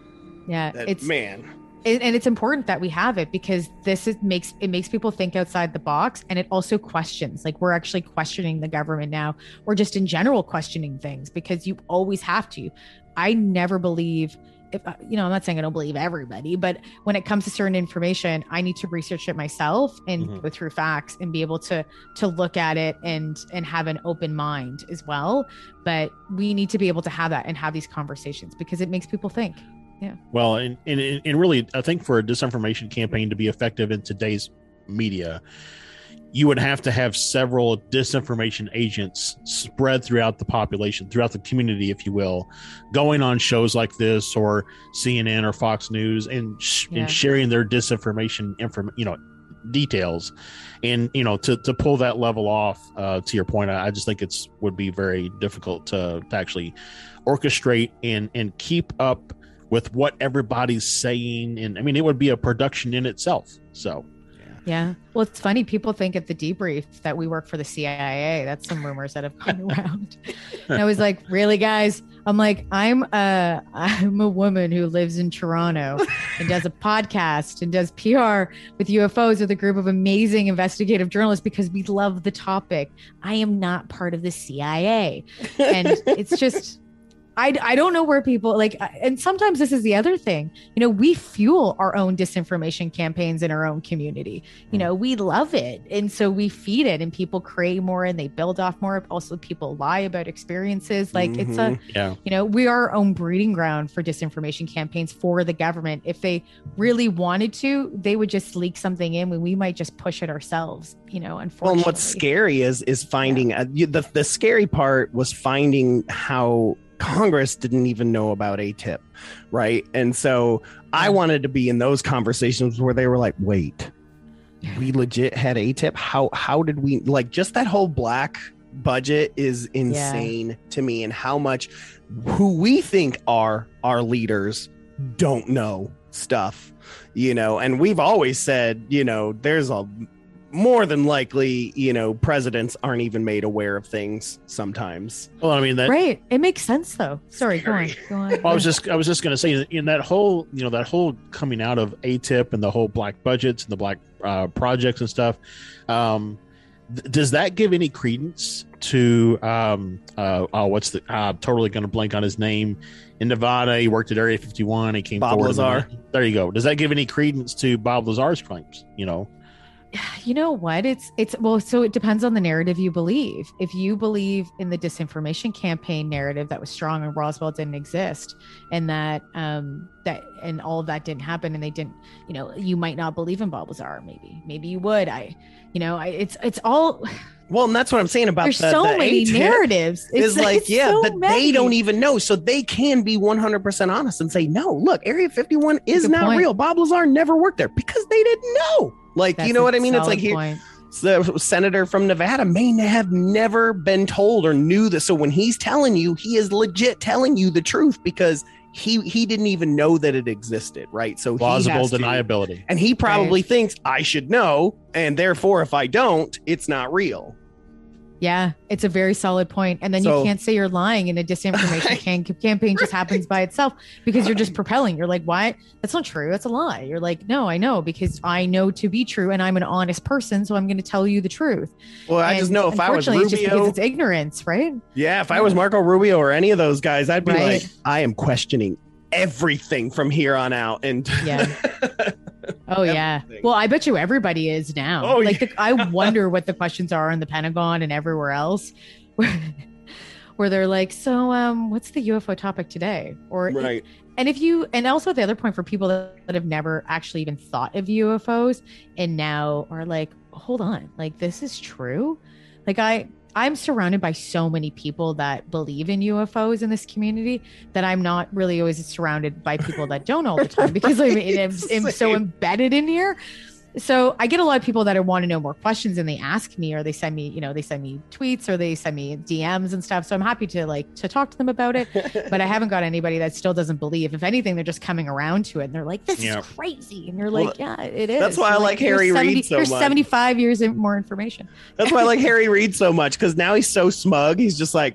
yeah. That, It's man. And, and it's important that we have it because this is makes it makes people think outside the box and it also questions like we're actually questioning the government now or just in general questioning things because you always have to. I never believe if uh, you know i'm not saying i don't believe everybody but when it comes to certain information i need to research it myself and Mhm. go through facts and be able to to look at it and and have an open mind as well. But we need to be able to have that and have these conversations because it makes people think Well, and, and and really, I think for a disinformation campaign to be effective in today's media, you would have to have several disinformation agents spread throughout the population, throughout the community, if you will, going on shows like this or CNN or Fox News and sh- Yeah. and sharing their disinformation inform you know details and you know to, to pull that level off uh, to your point I, I just think it's would be very difficult to, to actually orchestrate and and keep up with what everybody's saying and i mean it would be a production in itself so Yeah. Well, it's funny. People think at the debrief that we work for the CIA. That's some rumors that have gone around. and I was like, really, guys? I'm like, I'm a, I'm a woman who lives in Toronto and does a podcast and does PR with UFOs with a group of amazing investigative journalists because we love the topic. I am not part of the CIA. And it's just, I, I don't know where people like, and sometimes this is the other thing. You know, we fuel our own disinformation campaigns in our own community. You know, we love it. And so we feed it, and people create more and they build off more. Also, people lie about experiences. Like, it's a, yeah you know, we are our own breeding ground for disinformation campaigns for the government. If they really wanted to, they would just leak something in when we might just push it ourselves, you know, Well, and what's scary is is finding uh, the the scary part was finding how Congress didn't even know about ATIP, right? And so I wanted to be in those conversations where they were like, "Wait, we legit had ATIP? How how did we like just that whole black budget is insane to me and how much who we think are our leaders don't know stuff you know and we've always said you know there's a more than likely you know presidents aren't even made aware of things sometimes well i mean that Right. It makes sense though. Sorry, go on. Go on. Well, I was just I was just going to say in that whole you know that whole coming out of ATIP and the whole black budgets and the black uh, projects and stuff. Um, th- does that give any credence to um uh oh what's the uh totally gonna blank on his name in nevada he worked at area 51 he came Bob forward Lazar. there you go does that give any credence to bob lazar's claims you know you know what it's it's well so it depends on the narrative you believe if you believe in the disinformation campaign narrative that was strong and roswell didn't exist and that um that and all of that didn't happen and they didn't you know you might not believe in bob lazar maybe maybe you would i you know I, it's it's all Well, and that's what I'm saying about there's the, so the many narratives Is like, it's yeah, so but many. they don't even know. So they can be 100% honest and say, no, look, Area 51 is Good not point. real. Bob Lazar never worked there because they didn't know. Like, That's you know what I mean? It's like here, the senator from Nevada may have never been told or knew this. So when he's telling you, he is legit telling you the truth because he he didn't even know that it existed, right? So he plausible has to- deniability and he probably thinks I should know, and therefore, if I don't, it's not real. Yeah, it's a very solid point. And then So- you can't say you're lying and a disinformation can- campaign just happens by itself because you're just propelling. You're like, why? That's not true. That's a lie. You're like, no, I know because I know to be true and I'm an honest person. So I'm going to tell you the truth. Well, I just know if I was unfortunately, it's just because Rubio, it's ignorance, right? yeah, if I was Marco Rubio or any of those guys, I'd be Right. like, I am questioning everything from here on out. And Yeah. Oh yeah. Well, I bet you everybody is now. Oh, like the, I wonder what the questions are in the Pentagon and everywhere else, where, where they're like, "So, um, what's the UFO topic today?" Or right. and if you and also the other point for people that, that have never actually even thought of UFOs and now are like, hold on, like this is true. Like I I'm surrounded by so many people that believe in UFOs in this community that I'm not really always surrounded by people that don't all the time because I mean I'm, I'm so embedded in here. So I get a lot of people that want to know more questions and they ask me or they send me, you know, they send me tweets or they send me DMs and stuff. So I'm happy to like to talk to them about it but I haven't got anybody that still doesn't believe. If anything, they're just coming around to it and they're like, "This Yeah. is crazy," and you're Well, like, "Yeah, it is." that's why I like here's Harry Reid so much. 75 years of more information. That's why I like Harry Reid so much because now he's so smug. He's just like,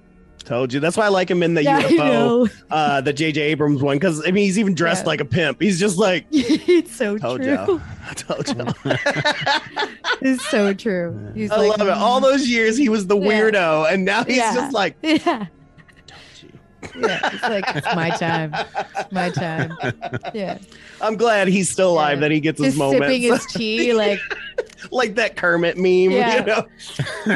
told you. That's why I like him in the yeah, UFO, uh, the JJ Abrams one. Because I mean, he's even dressed Yeah. like a pimp. He's just like, it's so told true. you, I told you. It's so true. He's I like, love it. All those years he was the Yeah. weirdo, and now he's just like, yeah, yeah. It's like it's my time, It's my time. Yeah, I'm glad he's still alive that he gets his just moments. sipping his tea, like like that Kermit meme. Yeah. You know,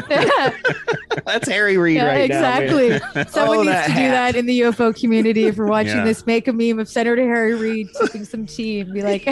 that's Harry Reid right now. man. exactly. Someone Oh, needs that to do that in the UFO community. If you're watching Yeah. this, make a meme of Senator Harry Reid sipping some tea and be like,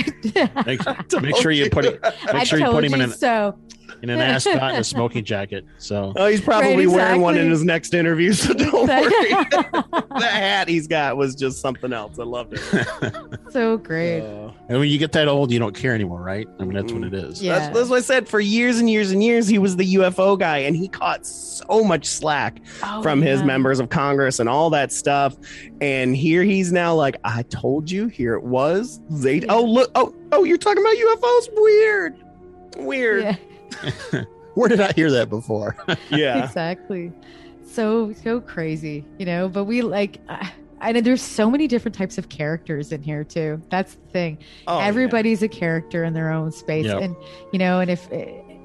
make, make sure you put it "I make sure you put him in you an, so." In an ascot and a smoking jacket so Oh, he's probably Right, wearing one in his next interview, so don't worry. Exactly. the hat he's got was just something else. I loved it. so great. Uh, and when you get that old you don't care anymore right i mean that's what it is Yeah. That's, that's what I said. For years and years and years, he was the UFO guy, and he caught so much slack Oh, from his members of Congress and all that stuff. And here he's now like, I told you, here it was. They, Yeah. oh look, oh oh, you're talking about UFOs? Weird, weird. Yeah, where did i hear that before Yeah, exactly. So so crazy, you know. But we like, uh, and there's so many different types of characters in here too. That's the thing. Oh, yeah. everybody's a character in their own space Yep. and you know and if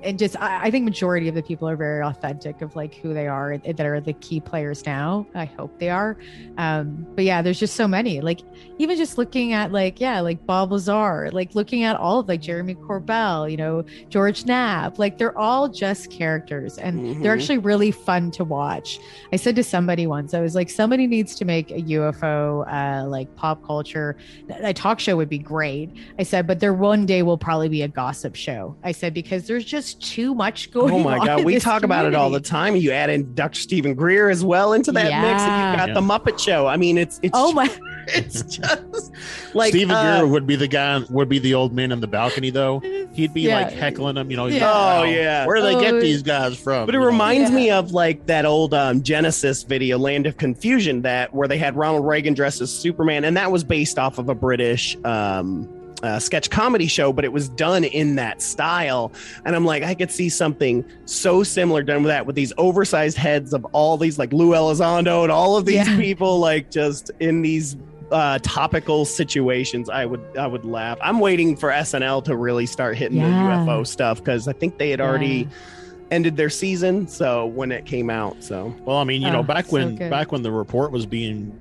and just I, I think majority of the people are very authentic of like who they are that are the key players now i hope they are um but yeah there's just so many like even just looking at like yeah like bob lazar like looking at all of like jeremy corbell you know george knapp like they're all just characters and they're Mhm. actually really fun to watch i said to somebody once i was like somebody needs to make a ufo uh like pop culture a talk show would be great. I said, but there one day will probably be a gossip show. I said because there's just too much going on. Oh my god, we this talk about it all the time. You add in Dr. Steven Greer as well into that mix, and you've got Yeah. the Muppet Show. I mean, it's it's Oh my! it's just like Steven uh, Greer would be the guy would be the old man in the balcony though he'd be Yeah. like heckling them you know Yeah. like, Oh, yeah. where do they get Oh, these guys from But it reminds Yeah. me of like that old um, Genesis video, Land of Confusion, that where they had Ronald Reagan dressed as Superman, and that was based off of a British um, uh, sketch comedy show, but it was done in that style. And I'm like, I could see something so similar done with that, with these oversized heads of all these like Lou Elizondo and all of these Yeah. people, like just in these uh topical situations i would i would laugh i'm waiting for snl to really start hitting Yeah. the ufo stuff because i think they had already ended their season. So when it came out, so Well, I mean, you know, Oh, back so when good. back when the report was being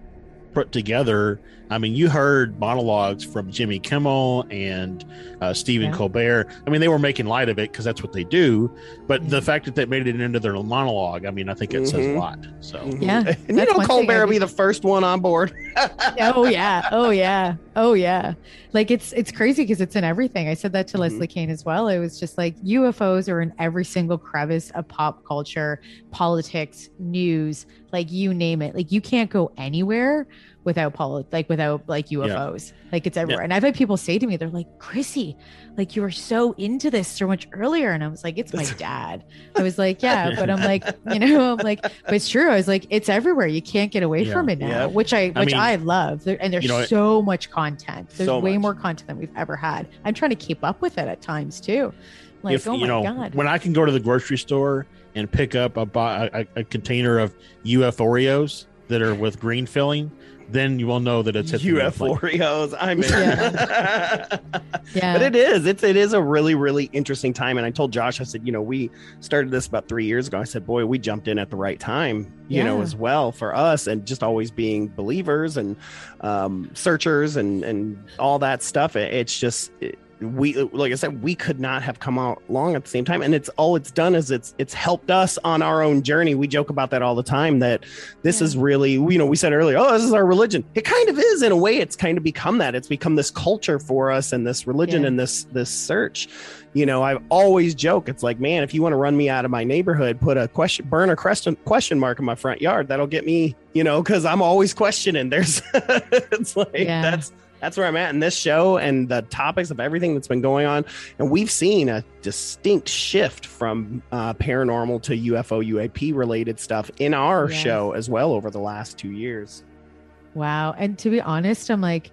put together, I mean, you heard monologues from Jimmy Kimmel and uh, Stephen Yeah. Colbert. I mean, they were making light of it because that's what they do. But the Mhm. fact that they made it into their monologue, I mean, I think it says a Mhm. lot. So Yeah, and you that's know one thing Colbert will be the first one on board. oh yeah oh yeah oh yeah like it's it's crazy because it's in everything i said that to Mhm. leslie kean as well it was just like ufos are in every single crevice of pop culture politics news like you name it like you can't go anywhere without poli- like without like ufos like it's everywhere and i've had people say to me they're like chrissy like you were so into this so much earlier. And i was like it's my dad. I was like yeah but i'm like you know i'm like but it's true. I was like it's everywhere. You can't get away Yeah. from it now Yeah. which i I which mean, i love. There- and there's you know, so much content. There's So way much. more content than we've ever had. I'm trying to keep up with it at times too. Like if oh you my know, god. when I can go to the grocery store and pick up a, bo- a, a container of UF Oreos that are with green filling, then you will know that it's hit the UF. Oreos. I'm in. yeah But it is. It's it is a really really interesting time. And I told Josh, I said, you know, we started this about three years ago. I said, boy, we jumped in at the right time, you know, as well for us, and just always being believers and um, searchers and and all that stuff. It, it's just. It, we like I said, we could not have come out long at the same time, and it's all it's done is it's it's helped us on our own journey. We joke about that all the time. That this is really, you know, we said earlier, oh, this is our religion. It kind of is in a way. It's kind of become that. It's become this culture for us and this religion Yeah. and this this search. You know, i've always joke. It's like, man, if you want to run me out of my neighborhood, put a question, burn a question question mark in my front yard. That'll get me, you know, because I'm always questioning. There's, it's like Yeah. that's that's where I'm at in this show and the topics of everything that's been going on. And we've seen a distinct shift from uh, paranormal to UFO, UAP related stuff in our Yes. show as well over the last two years. Wow. And to be honest, I'm like,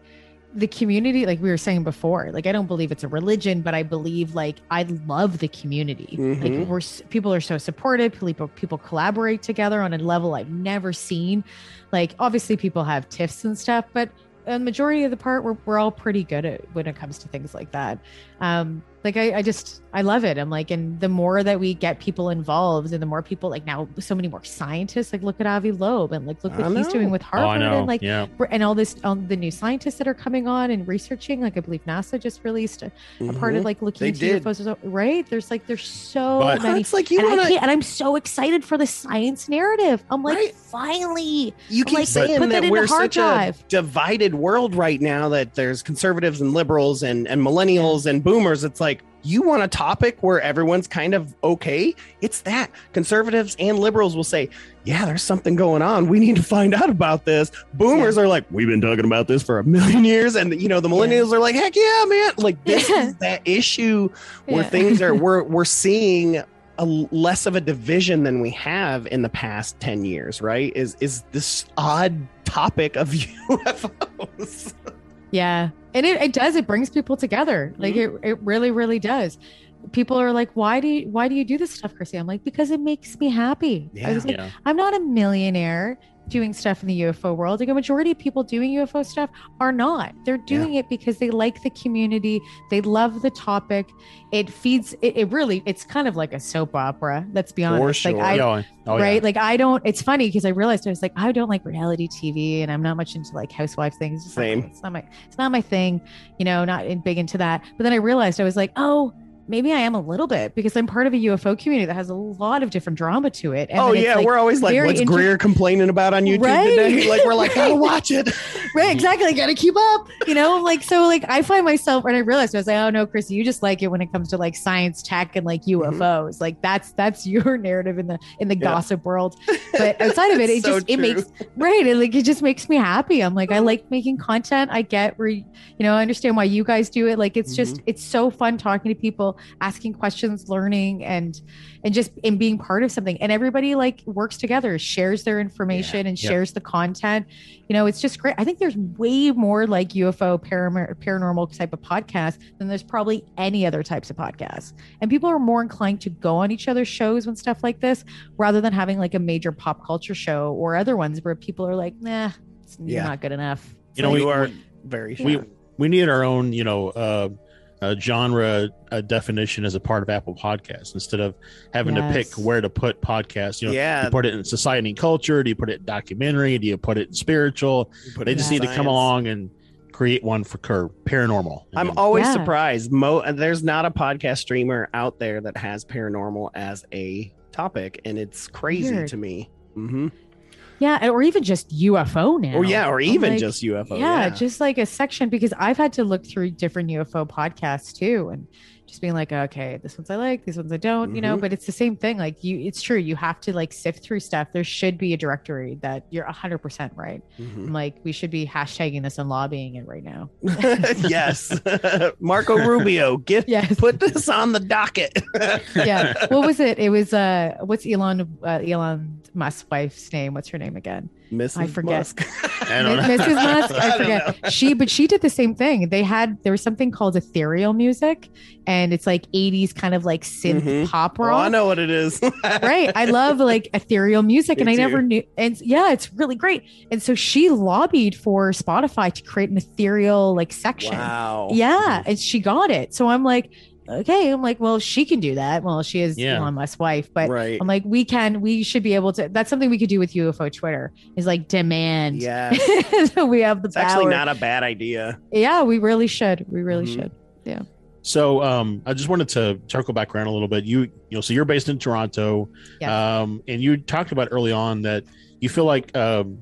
the community, like we were saying before, like I don't believe it's a religion, but I believe like I love the community. Mhm. Like we're people are so supportive. People people collaborate together on a level I've never seen. Like obviously people have tiffs and stuff, but a majority of the part we're, we're all pretty good at when it comes to things like that. Um, like I, I just I love it. I'm like, and the more that we get people involved, and the more people like now, so many more scientists. Like look at Avi Loeb, and like look what he's doing with Oh, Harvard, I know. and like yeah. and all this all the new scientists that are coming on and researching like i believe nasa just released a, a part of like looking Mm-hmm. They into did. UFOs as- right there's like there's so But- many It's like you and, I want can't, to. and i'm so excited for the science narrative i'm like Right. finally You I'm keep like, saying put that that in we're the hard such a drive. divided world right now. That there's conservatives and liberals and and millennials and boomers. It's like you want a topic where everyone's kind of okay. It's that conservatives and liberals will say, "Yeah, there's something going on. We need to find out about this." Boomers are like, "We've been talking about this for a million years," and you know the millennials are like, "Heck yeah, man!" Like this Yeah. is that issue where Yeah. things are we're we're seeing a less of a division than we have in the past 10 years right is is this odd topic of ufos yeah and it, it does it brings people together. Like Mm-hmm. it, it really really does. People are like why do you why do you do this stuff chrissy? I'm like because it makes me happy. I was like Yeah. I'm not a millionaire doing stuff in the UFO world. Like a majority of people doing UFO stuff are not. They're doing it because they like the community. They love the topic. It feeds it, it really it's kind of like a soap opera, let's be For honest. sure. Like I oh, oh, right? Yeah. Like I don't it's funny because I realized I was like, I don't like reality TV and I'm not much into like housewife things. Same. Like, it's not my it's not my thing, you know, not in, big into that. But then I realized I was like, oh, maybe I am a little bit because I'm part of a UFO community that has a lot of different drama to it. And oh yeah like, we're always like what's inter- greer complaining about on youtube Right. today like we're like gotta watch it right exactly gotta keep up you know like so like i find myself and i realized i was like oh no chris you just like it when it comes to like science tech and like ufos like that's that's your narrative in the in the Mm-hmm. Yeah. gossip world but outside of it it So just it makes right it like it just makes me happy i'm like i like making content i get where you know i understand why you guys do it like it's just Mm-hmm. it's so fun talking to people asking questions learning and and just and being part of something. And everybody like works together shares their information and Yep. shares the content. You know it's just great. I think there's way more like ufo param- paranormal type of podcast than there's probably any other types of podcasts. And people are more inclined to go on each other's shows when stuff like this rather than having like a major pop culture show or other ones where people are like nah it's, you're Yeah. not good enough. You know, So we- are we- very we we need our own you know uh, a genre a definition as a part of Apple Podcasts instead of having to pick where to put podcasts. You know, Yeah. you put it in society and culture. Do you put it in documentary? Do you put it in spiritual? Put They it just in need to come along and create one for Curve paranormal. I'm And always Yeah. surprised. Mo, there's not a podcast streamer out there that has paranormal as a topic, and it's crazy Weird. to me. hmm Yeah, or even just UFO now. Or yeah, or even like, just UFO. yeah, just like a section because I've had to look through different UFO podcasts too, and just being like, okay, this ones I like, these ones I don't, you know. Mhm. But it's the same thing. Like you, it's true. You have to like sift through stuff. There should be a directory that you're hundred percent right. Mhm. I'm like, we should be hashtagging this and lobbying it right now. yes, Marco Rubio, get Yes. put this on the docket. yeah. What was it? It was uh, what's Elon uh, Elon Musk's wife's name? What's her name again? Mrs. I forget. Musk. I don't know. Mrs. Musk. I I don't forget. She, but she did the same thing. They had there was something called ethereal music, and it's like '80s kind of like synth Mhm. pop Oh, I know what it is. right. I love like ethereal music, and Me I never knew. And yeah, it's really great. And so she lobbied for Spotify to create an ethereal like section. Wow. Yeah, and she got it. So I'm like, okay. I'm like, well, she can do that. Well, she is Yeah. Elon Musk's wife, but right. I'm like, we can, we should be able to. That's something we could do with UFO Twitter. Is like demand. Yeah. so we have the It's actually not a bad idea. yeah, we really should. We really Mhm. should. So um, I just wanted to circle back around a little bit. You you know, so you're based in Toronto, Yes. um, and you talked about early on that you feel like um,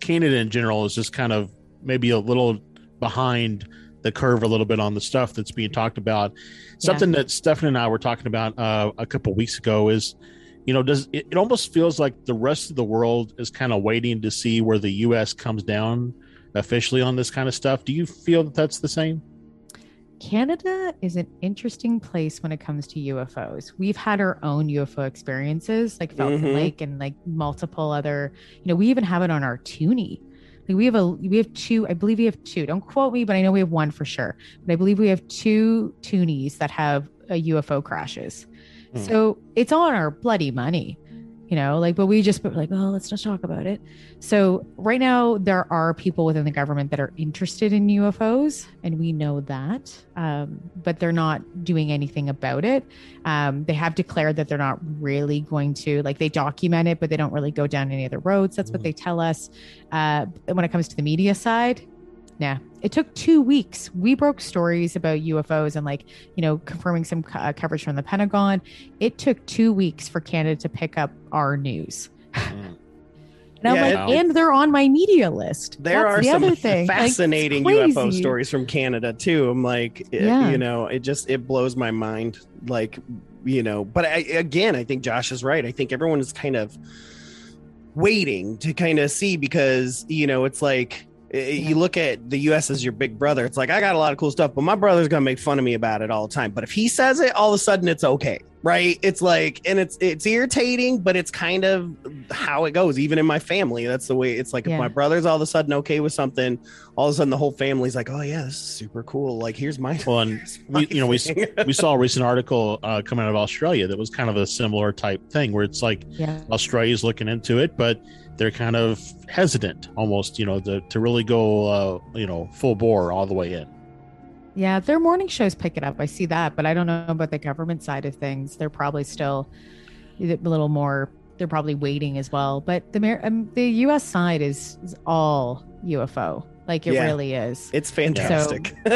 Canada in general is just kind of maybe a little behind the curve a little bit on the stuff that's being talked about. Something that Stefan and I were talking about uh, a couple weeks ago is, you know, does it, it almost feels like the rest of the world is kind of waiting to see where the U.S. comes down officially on this kind of stuff. Do you feel that that's the same? Canada is an interesting place when it comes to UFOs. We've had our own UFO experiences, like Falcon Mhm. Lake and like multiple other. You know, we even have it on our Toonie. Like we have a we have two. I believe we have two. Don't quote me, but I know we have one for sure. But I believe we have two Toonies that have a UFO crashes. Hmm. So it's on our bloody money. You know, like, but we just like, oh, let's not talk about it. So right now, there are people within the government that are interested in UFOs, and we know that, um, but they're not doing anything about it. Um, they have declared that they're not really going to, like, they document it, but they don't really go down any other roads. That's what they tell us. Uh, when it comes to the media side, nah, it took two weeks. We broke stories about UFOs and, like, you know, confirming some uh, coverage from the Pentagon. It took two weeks for Canada to pick up our news. And I'm Yeah, like, it- and they're on my media list. There That's are the some other thing. Like, fascinating UFO stories from Canada too. I'm like, it- Yeah. you know, it just it blows my mind. Like, you know, but I, again, I think Josh is right. I think everyone is kind of waiting to kind of see because you know it's like you look at the US as your big brother. It's like I got a lot of cool stuff, but my brother's gonna make fun of me about it all the time. But if he says it, all of a sudden it's okay, right? It's like, and it's it's irritating, but it's kind of how it goes. Even in my family, that's the way. It's like Yeah. if my brother's all of a sudden okay with something, all of a sudden the whole family's like, oh yeah, this is super cool. Like here's my, Well, and here's my we, you know, we we saw a recent article uh, coming out of Australia that was kind of a similar type thing where it's like Yeah. Australia's looking into it, but they're kind of hesitant, almost, you know, to, to really go, uh, you know, full bore all the way in. Yeah, their morning shows pick it up. I see that, but I don't know about the government side of things. They're probably still a little more. They're probably waiting as well. But the um, the U.S. side is, is all UFO. Like it Yeah. really is. It's fantastic.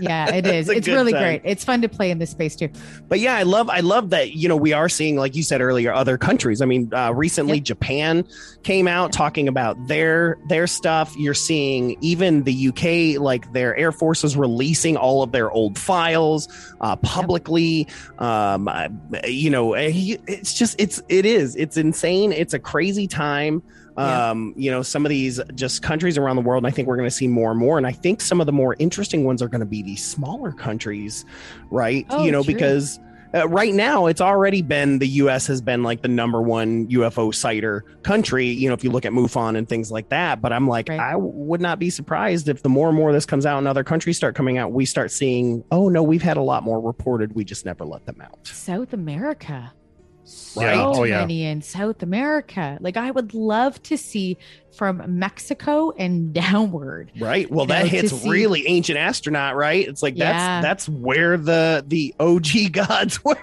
yeah, it is. It's really time. great. It's fun to play in this space too. But yeah, I love I love that you know we are seeing like you said earlier other countries. I mean, uh, recently Yep. Japan came out talking about their their stuff. You're seeing even the UK like their air force is releasing all of their old files uh, publicly. Um, uh, you know, eh, it's just it's it is it's insane. It's a crazy time. Yeah. Um, you know, some of these just countries around the world, and I think we're going to see more and more. And I think some of the more interesting ones are going to be these smaller countries, right? Oh, you know, true. because uh, right now it's already been the U.S. has been like the number one UFO sighter country. You know, if you look at MUFON and things like that. But I'm like, Right. I would not be surprised if the more and more this comes out and other countries start coming out, we start seeing, oh no, we've had a lot more reported. We just never let them out. South America. So Right. Oh, yeah. many in South America. Like I would love to see from Mexico and downward. Right. Well, that know, hits see- really ancient astronaut, right? It's like Yeah. that's that's where the the OG gods were.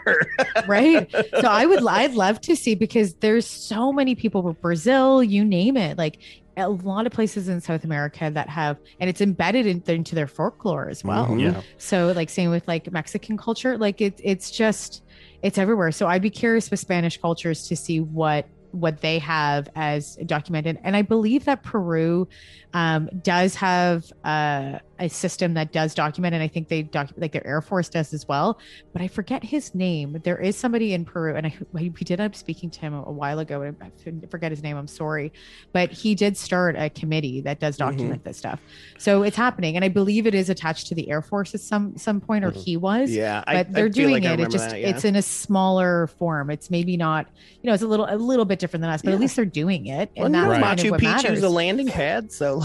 right so i would i'd love to see because there's so many people with brazil you name it like a lot of places in south america that have and it's embedded in, into their folklore as well Mhm. Yeah. so like same with like mexican culture like it, it's just it's everywhere. So i'd be curious with spanish cultures to see what what they have as documented. And i believe that peru um, does have uh, a system that does document and i think they document like their air force does as well but i forget his name there is somebody in peru and i we did end up speaking to him a while ago and i forget his name i'm sorry but he did start a committee that does document this stuff so it's happening and i believe it is attached to the air force at some some point or Mhm. he was yeah, but they're feel doing like it. It just that, yeah. it's in a smaller form. It's maybe not, you know, it's a little a little bit different than us, but Yeah. at least they're doing it, and you that's of Machu Picchu's a landing pad, so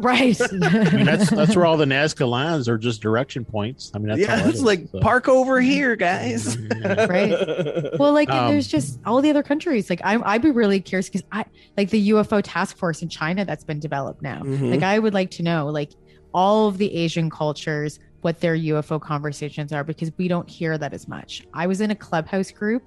right. I mean, that's that's where all the Nazca lines are just direction points. I mean, that's yeah, that it's is, like so. park over here, guys. Yeah. Right. well, like Um, there's just all the other countries. Like I, I'd be really curious because I like the UFO task force in China that's been developed now. Mhm. Like I would like to know like all of the Asian cultures what their UFO conversations are because we don't hear that as much. I was in a clubhouse group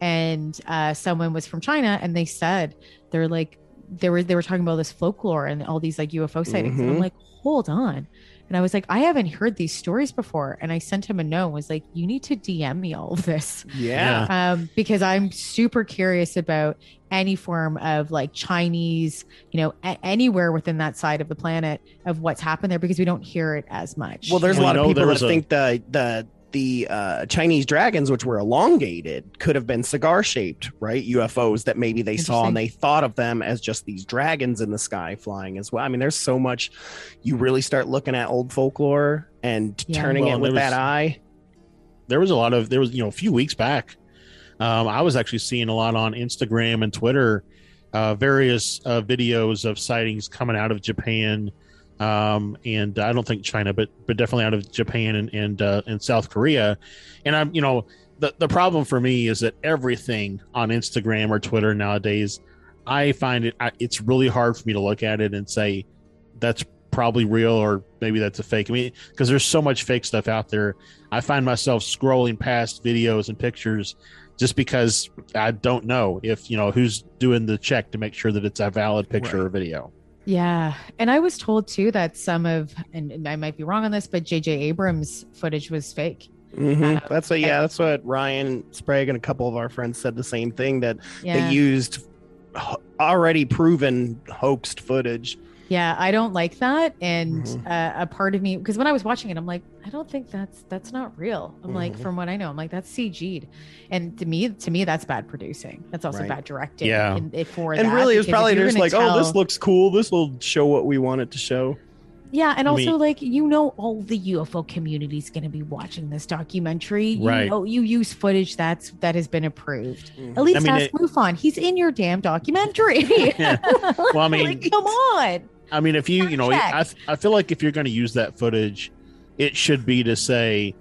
and uh, someone was from China and they said they're like they were they were talking about this folklore and all these like UFO sightings and I'm Mhm. like hold on and I was like I haven't heard these stories before and I sent him a note and was like you need to DM me all of this yeah. um, because I'm super curious about any form of like Chinese, you know, a- anywhere within that side of the planet of what's happened there because we don't hear it as much. Well, there's a lot of people that a- think the the the uh, Chinese dragons, which were elongated, could have been cigar shaped, right? UFOs that maybe they saw and they thought of them as just these dragons in the sky flying as well. I mean, there's so much. You really start looking at old folklore and Yeah. turning Well, it with there that eye. there was a lot of there was you know a few weeks back um, i was actually seeing a lot on instagram and twitter uh, various uh, videos of sightings coming out of japan um, and i don't think china but but definitely out of japan and and, uh, and south korea and i'm you know the, the problem for me is that everything on instagram or twitter nowadays i find it I, it's really hard for me to look at it and say that's probably real or maybe that's a fake i mean because there's so much fake stuff out there I find myself scrolling past videos and pictures just because I don't know if you know who's doing the check to make sure that it's a valid picture Right. or video. Yeah, and I was told too that some of, and I might be wrong on this, but J.J. Abrams footage was fake. Mhm. Uh, that's what, yeah, that's what Ryan Sprague and a couple of our friends said the same thing that Yeah, they used already proven hoaxed footage. Yeah, I don't like that, and Mhm. uh, a part of me because when I was watching it, I'm like, I don't think that's that's not real. I'm like, Mhm. from what I know, I'm like, that's CG'd, and to me, to me, that's bad producing. That's also Right. bad directing. Yeah. in- for and that, really, it's probably just like, oh, this looks cool. This will show what we want it to show. Yeah, and also mean- like you know, all the UFO community is going to be watching this documentary. You Right. know, you use footage that's that has been approved. Mhm. At least I mean, ask it- Mufon. He's in your damn documentary. Yeah. Well, I mean- like, come on. I mean, if you you know, Check. I I feel like if you're going to use that footage, it should be to say,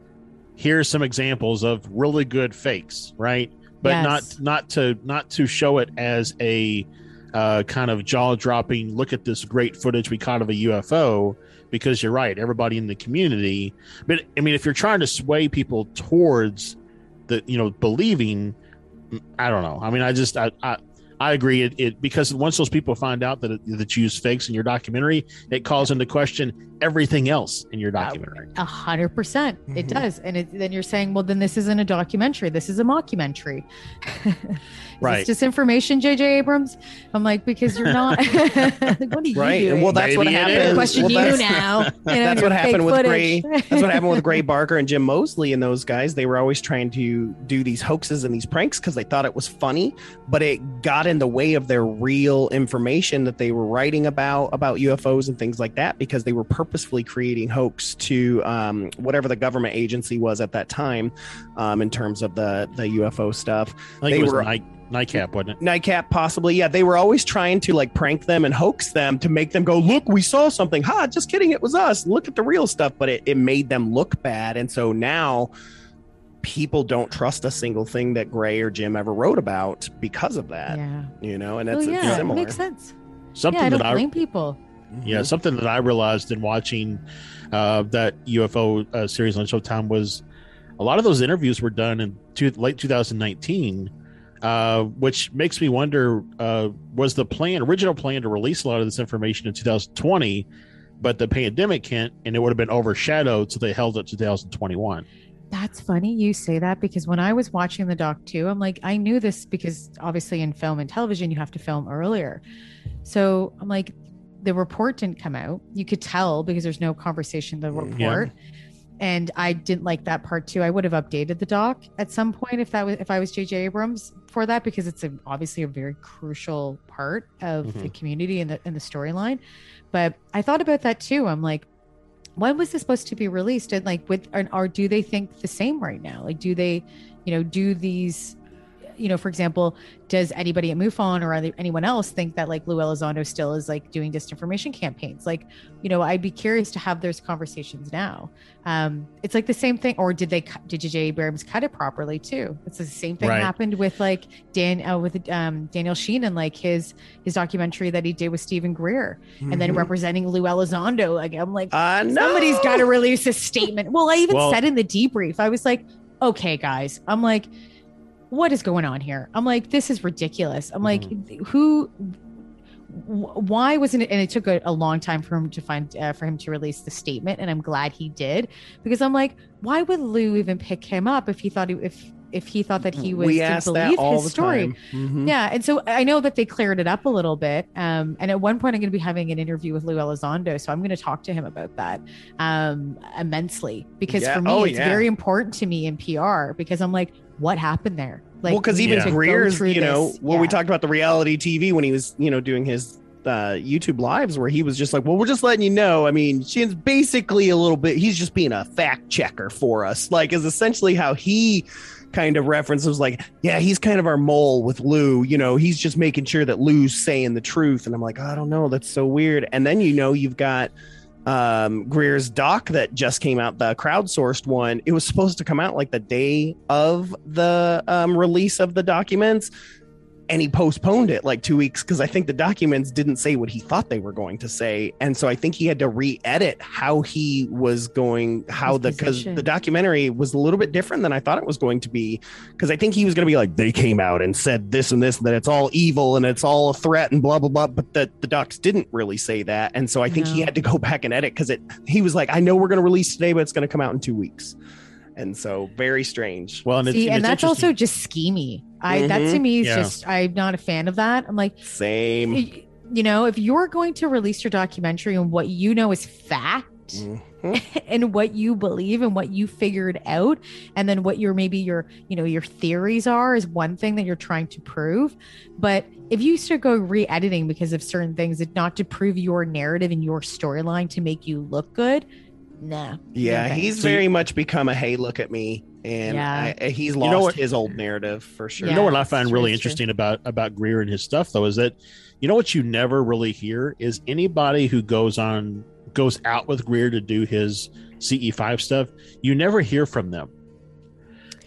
here's some examples of really good fakes, right? But Yes. not not to not to show it as a uh, kind of jaw dropping. Look at this great footage we caught of a UFO. Because you're right, everybody in the community. But I mean, if you're trying to sway people towards the you know believing, I don't know. I mean, I just I I, I agree. It, it because once those people find out that it, that you use fakes in your documentary, it calls into question everything else in your documentary. A hundred percent, it Mhm. does, and it, then you're saying, well, then this isn't a documentary. This is a mockumentary. Is Right. This disinformation, J.J. Abrams. I'm like, because you're not. what are you Right. doing? Well, that's what Maybe it happened. question Well, you now. You know, that's what happened with footage. Gray. That's what happened with Gray Barker and Jim Moseley and those guys. They were always trying to do these hoaxes and these pranks because they thought it was funny, but it got in the way of their real information that they were writing about about UFOs and things like that because they were purposefully creating hoax to um, whatever the government agency was at that time um, in terms of the the UFO stuff. I think They it was were- Night, NICAP, wasn't it? NICAP, possibly. Yeah, they were always trying to like prank them and hoax them to make them go, look, we saw something. Ha, just kidding. It was us. Look at the real stuff. But it, it made them look bad. And so now people don't trust a single thing that Gray or Jim ever wrote about because of that. yeah. You know, and that's it's, it's yeah. It makes sense. Something yeah, I don't that I blame people. Yeah, something that I realized in watching uh, that UFO uh, series on Showtime was a lot of those interviews were done in two, late 2019, uh, which makes me wonder: uh, was the plan, original plan, to release a lot of this information in 2020, but the pandemic hit and it would have been overshadowed, so they held it 2021. That's funny you say that because when I was watching the doc too, I'm like, I knew this because obviously in film and television, you have to film earlier. So I'm like, the report didn't come out. You could tell because there's no conversation in the Mm, report. And I didn't like that part too. I would have updated the doc at some point if that was if I was JJ Abrams for that because it's a, obviously a very crucial part of the community and the and the storyline. But I thought about that too. I'm like, when was this supposed to be released and like with or, or do they think the same right now like do they you know do these you know for example does anybody at mufon or anyone else think that like lou elizondo still is like doing disinformation campaigns like you know i'd be curious to have those conversations now um it's like the same thing or did they cut did jj abrams cut it properly too it's the same thing Right. happened with like dan uh, with um daniel sheehan and like his his documentary that he did with steven greer and then Mhm. representing lou elizondo like i'm like I know. somebody's got to release a statement. Well, I even Well- said in the debrief, I was like, okay, guys, I'm like, what is going on here? I'm like, this is ridiculous. I'm like, who, wh- why wasn't it? And it took a, a long time for him to find, uh, for him to release the statement. And I'm glad he did because I'm like, why would Lou even pick him up if he thought he, if, if he thought that he was we to believe his story. Mhm. Yeah, and so I know that they cleared it up a little bit. Um, and at one point, I'm going to be having an interview with Lou Elizondo, so I'm going to talk to him about that um, immensely because Yeah. for me, Oh, it's yeah. very important to me in PR because I'm like, what happened there? Like, well, because even go Greer's, you know, this. when we talked about the reality TV when he was, you know, doing his uh, YouTube lives, where he was just like, "Well, we're just letting you know." I mean, she's basically a little bit. He's just being a fact checker for us. Like, is essentially how he kind of references, like, "Yeah, he's kind of our mole with Lou. You know, he's just making sure that Lou's saying the truth." And I'm like, oh, I don't know, that's so weird. And then you know, you've got um Greer's doc that just came out, the crowdsourced one. It was supposed to come out like the day of the um, release of the documents, and he postponed it like two weeks because I think the documents didn't say what he thought they were going to say, and so I think he had to re-edit how he was going, how His the because the documentary was a little bit different than I thought it was going to be. Because I think he was going to be like they came out and said this and this and that it's all evil and it's all a threat and blah blah blah, but the the docs didn't really say that, and so I think he had to go back and edit because it he was like I know we're going to release today, but it's going to come out in two weeks, and so very strange. Well, and, it's, See, and and it's that's also just schemy. I that to Mhm. me is Yeah. just I'm not a fan of that. I'm like, Same. you know, if you're going to release your documentary and what you know is fact. Mhm. and what you believe and what you figured out and then what your maybe your you know your theories are is one thing that you're trying to prove but if you start go re-editing because of certain things it's not to prove your narrative and your storyline to make you look good nah Yeah, no he's thanks. very much become a hey, look at me, and Yeah. I, eh, he's know lost what? his old narrative for sure. you know what I find true, really true. interesting about about Greer and his stuff though is that you know what you never really hear is anybody who goes on goes out with Greer to do his CE5 stuff, you never hear from them.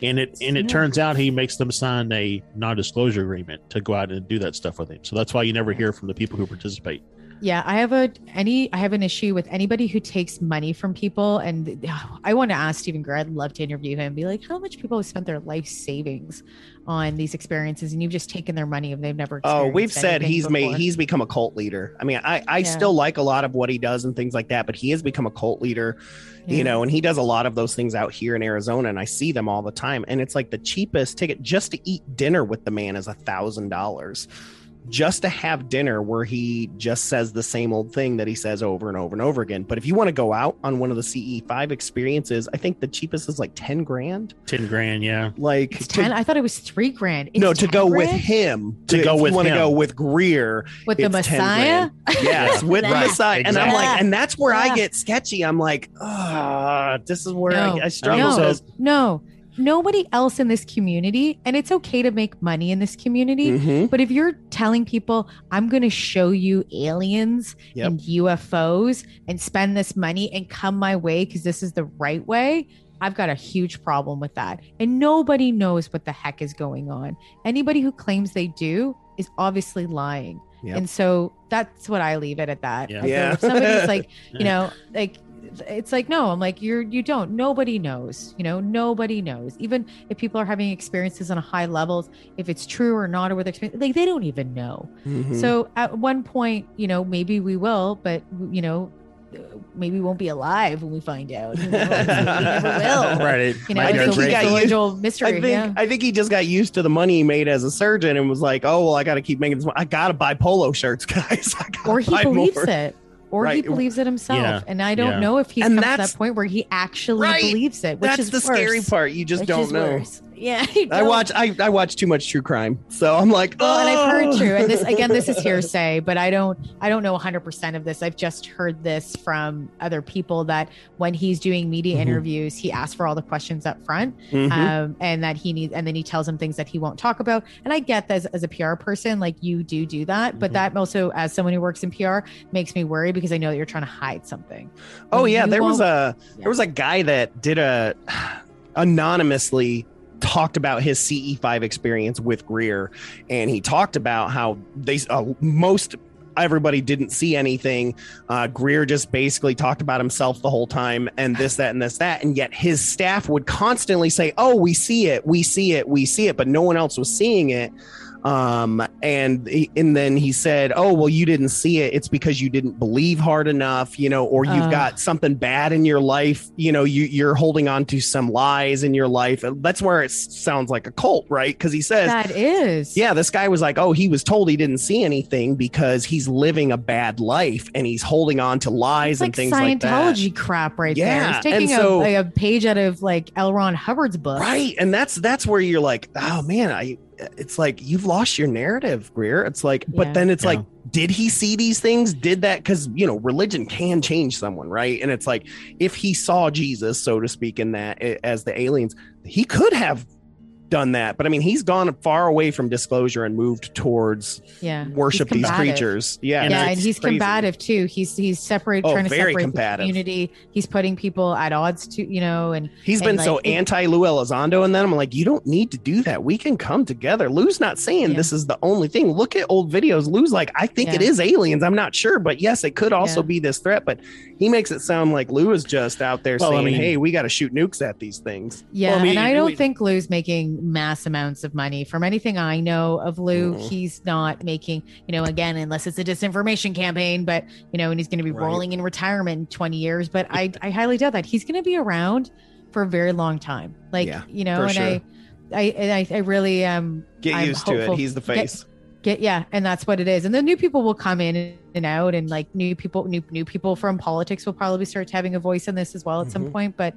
And it and it turns out he makes them sign a non-disclosure agreement to go out and do that stuff with him. So that's why you never hear from the people who participate. Yeah, I have a any I have an issue with anybody who takes money from people, and I want to ask Steven Greer. I'd love to interview him. Be like, how much people have spent their life savings on these experiences, and you've just taken their money and they've never. Oh, we've said he's made he's become a cult leader. I mean, I I Yeah. still like a lot of what he does and things like that, but he has become a cult leader. Yeah. You know, and he does a lot of those things out here in Arizona, and I see them all the time. And it's like the cheapest ticket just to eat dinner with the man is a thousand dollars. Just to have dinner where he just says the same old thing that he says over and over and over again. But if you want to go out on one of the CE5 experiences, I think the cheapest is like 10 grand. Ten grand, yeah. It's Like to- ten. I thought it was three grand. It's no, to 10 go with him. To go if with you want to go with Greer with the it's 10 Messiah. grand. Yes, with the Right, Messiah. And I'm like, and that's where I get sketchy. I'm like, ah, this is where No, I, I struggle. no, because- no. Nobody else in this community, and it's okay to make money in this community. Mhm. But if you're telling people, I'm going to show you aliens Yep. and UFOs and spend this money and come my way because this is the right way, I've got a huge problem with that. And nobody knows what the heck is going on. Anybody who claims they do is obviously lying. Yep. And so that's what I leave it at that. Yeah. Yeah. if somebody's like, you know, like it's like no i'm like you're you don't nobody knows you know nobody knows even if people are having experiences on a high levels if it's true or not or with experience like they don't even know Mhm. so at one point you know maybe we will but you know maybe we won't be alive when we find out? Maybe we never will Right. You know I think he got used- mystery I think yeah I think he just got used to the money he made as a surgeon and was like, "Oh well, I got to keep making this. Money. I got to buy polo shirts, guys. Or he believes more." it or he believes it himself Yeah. and i don't Yeah. know if he's And come to that point where he actually Right. believes it which That's is the scary part. You just Which don't know. worse. Yeah I watch. I, I watch too much true crime, so I'm like, Well, and I've heard "Oh." true, and this again, this is hearsay, but I don't, I don't know 100 percent of this. I've just heard this from other people that when he's doing media Mhm. interviews, he asks for all the questions up front, Mhm. um, and that he needs, and then he tells them things that he won't talk about. And I get that as, as a PR person, like you do do that, but Mhm. that also, as someone who works in PR, makes me worry because I know that you're trying to hide something. Oh When yeah, there was a Yeah. there was a guy that did a anonymously talked about his CE5 experience with Greer, and he talked about how they uh, most everybody didn't see anything. Uh, Greer just basically talked about himself the whole time, and this, that, and this, that, and yet his staff would constantly say, "Oh, we see it, we see it, we see it," but no one else was seeing it um and and then he said oh well you didn't see it it's because you didn't believe hard enough you know or you've Ugh. got something bad in your life you know you you're holding on to some lies in your life that's where it sounds like a cult right because he says That is, yeah this guy was like oh he was told he didn't see anything because he's living a bad life and he's holding on to lies It's and like things like that Scientology crap right there. Yeah, taking so- a, a page out of like L. Ron Hubbard's book. Right. And that's that's where you're like, oh man, I it's like you've lost your narrative, Greer. It's like, Yeah. but then it's Yeah. like, did he see these things? Did that because you know, religion can change someone, right? And it's like if he saw Jesus, so to speak, in that as the aliens, he could have done that. But I mean, he's gone far away from disclosure and moved towards Yeah. worship these creatures. Yeah. yeah, it's and he's crazy. combative too. He's he's separate, Oh, trying to very separate combative. the community. He's putting people at odds to you know, and He's and, been so like, it- anti Lou Elizondo, and then I'm like, you don't need to do that. We can come together. Lou's not saying Yeah. this is the only thing. Look at old videos. Lou's like, I think it Yeah. is aliens. I'm not sure, but yes, it could also Yeah. be this threat. But he makes it sound like Lou is just out there Well, I saying, mean- hey, we got to shoot nukes at these things. Yeah, Well, I mean, and I don't really- think Lou's making mass amounts of money. From anything I know of Lou, Mhm. he's not making, you know, again, unless it's a disinformation campaign, but you know, and he's going to be Right. rolling in retirement in 20 years. But I, I highly doubt that he's going to be around for a very long time. Like, Yeah, you know, and sure. I, I, I, I really um Get I'm used to it. He's the face. get yeah and that's what it is and then new people will come in and out and like new people new new people from politics will probably start having a voice in this as well at some Mhm. point but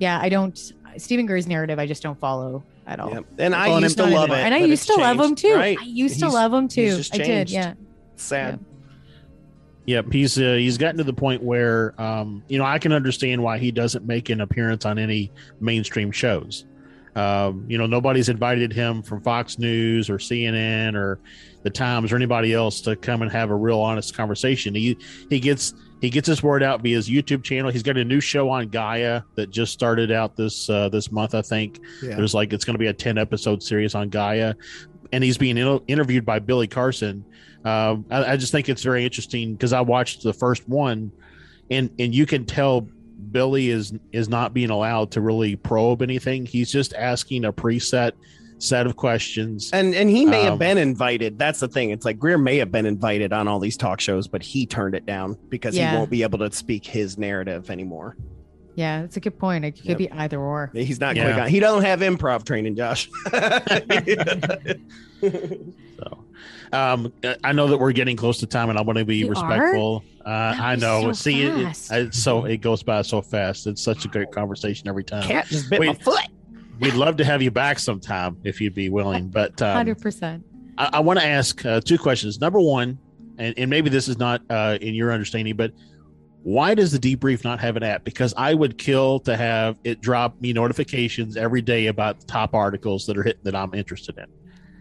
yeah i don't steven Greer's narrative i just don't follow at all Yep. And I used to love anymore. it. and i used it's to love him too Right? i used to He's- love him too i did yeah Sad. Yep, he's uh, he's gotten to the point where um, you know I can understand why he doesn't make an appearance on any mainstream shows. Um, you know, nobody's invited him from Fox News or CNN or the Times or anybody else to come and have a real honest conversation. He he gets he gets his word out via his YouTube channel. He's got a new show on Gaia that just started out this uh, this month, I think. Yeah. There's like it's going to be a ten episode series on Gaia, and he's being inter- interviewed by Billy Carson. Um, I, I just think it's very interesting because I watched the first one, and and you can tell Billy is is not being allowed to really probe anything. He's just asking a preset set of questions. And and he may have Um, been invited. That's the thing. It's like Greer may have been invited on all these talk shows, but he turned it down because Yeah. he won't be able to speak his narrative anymore. yeah that's a good point it could Yep. be either or He's not Yeah. quick on. He don't have improv training, Josh. So, um, I know that we're getting close to time, and I want to be We are? respectful. Uh, I know. so See, it, it, fast. it's so it goes by so fast. It's such a great conversation every time. Cat just bit my foot. We'd love to have you back sometime if you'd be willing. But um, 100% I, I want to ask uh, two questions. Number one, and, and maybe this is not uh, in your understanding, but why does the debrief not have an app? Because I would kill to have it drop me notifications every day about the top articles that are hitting that I'm interested in.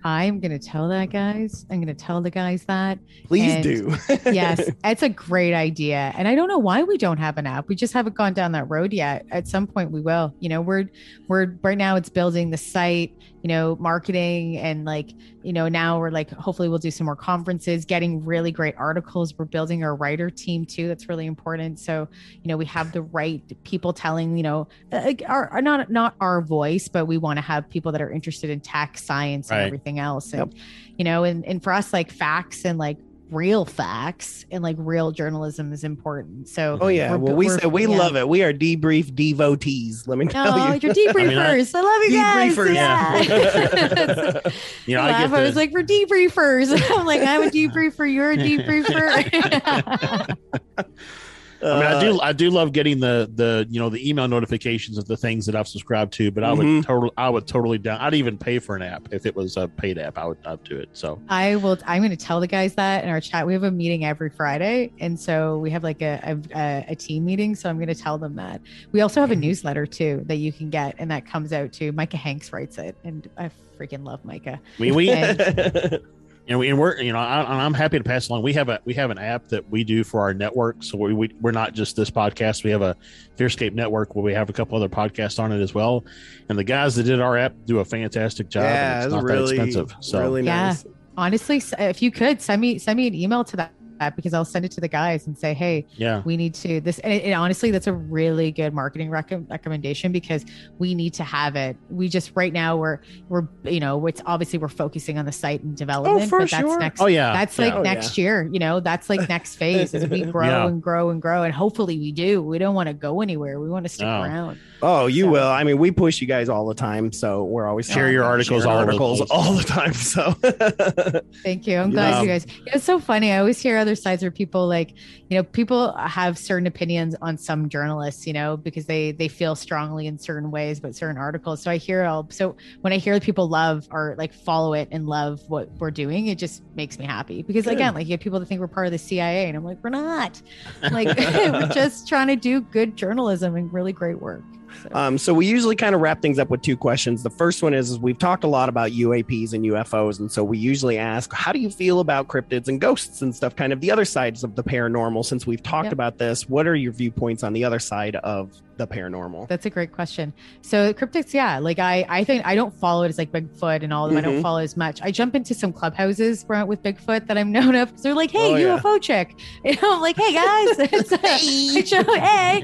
I'm going to tell that guys. I'm going to tell the guys that. Please And- do. yes, it's a great idea. And I don't know why we don't have an app. We just haven't gone down that road yet. At some point we will. You know, we're we're right now it's building the site, you know, marketing and like, you know, now we're like hopefully we'll do some more conferences, getting really great articles. We're building our writer team too. That's really important. So, you know, we have the right people telling, you know, uh, our, our not not our voice, but we want to have people that are interested in tech, science, and Right. everything else. And you know, and and for us like facts and like real facts and like real journalism is important. So Oh, oh yeah. we're- Well, we we're- said we yeah. love it. We are debrief devotees. Let me tell No, you. you're debriefers. mean, I- I, love you guys. Debriefers. Yeah. You know, I, I laugh. get I was the, like, we're debriefers. I'm like, I'm a debriefer. You're a debriefer. I mean, I Uh, do, I do love getting the the you know the email notifications of the things that I've subscribed to. But I would Mhm. totally, I would totally down. I'd even pay for an app if it was a paid app. I would, I'd do it. So I will. I'm going to tell the guys that in our chat. We have a meeting every Friday, and so we have like a a, a team meeting. So I'm going to tell them that. We also have a newsletter too that you can get, and that comes out too. Micah Hanks writes it, and I freaking love Micah. Mean, we And- and, we, and we're you know I, I'm happy to pass along. We have a we have an app that we do for our network, so we, we we're not just this podcast. We have a Fearscape network where we have a couple other podcasts on it as well. And the guys that did our app do a fantastic job. yeah, it's it's not really, that expensive. So really Yeah. honestly if you could send me send me an email to that because i'll send it to the guys and say hey yeah, we need to this and, it, and honestly that's a really good marketing rec- recommendation because we need to have it we just right now we're we're you know it's obviously we're focusing on the site and development Oh, for but that's sure. next oh yeah, that's yeah. like Oh, next year you know that's like next phase as we grow Yeah. and grow and grow and hopefully we do we don't want to go anywhere we want to stick No. around Oh, you So- will. I mean, we push you guys all the time, so we're always Share your articles all over articles all the time. So Thank you. I'm glad Um, you guys. It's so funny. I always hear other sides where people like, you know, people have certain opinions on some journalists, you know, because they they feel strongly in certain ways about certain articles. So I hear all. So when I hear that people love or like follow it and love what we're doing, it just makes me happy. Because Good. again, like you have people that think we're part of the CIA, and I'm like, we're not. Like we're just trying to do good journalism and really great work. So. Um, so we usually kind of wrap things up with two questions. The first one is, is we've talked a lot about UAPs and UFOs, and so we usually ask, how do you feel about cryptids and ghosts and stuff? Kind of the other sides of the paranormal. Since we've talked Yep. about this, what are your viewpoints on the other side of the paranormal? That's a great question. So cryptids, yeah, like I, I think I don't follow it as like Bigfoot and all of them. I don't Mhm. follow as much. I jump into some clubhouses with Bigfoot that I'm known of because they're like, "Hey, Oh, yeah. UFO chick," you know, I'm like, "Hey guys, it's, show- hey,"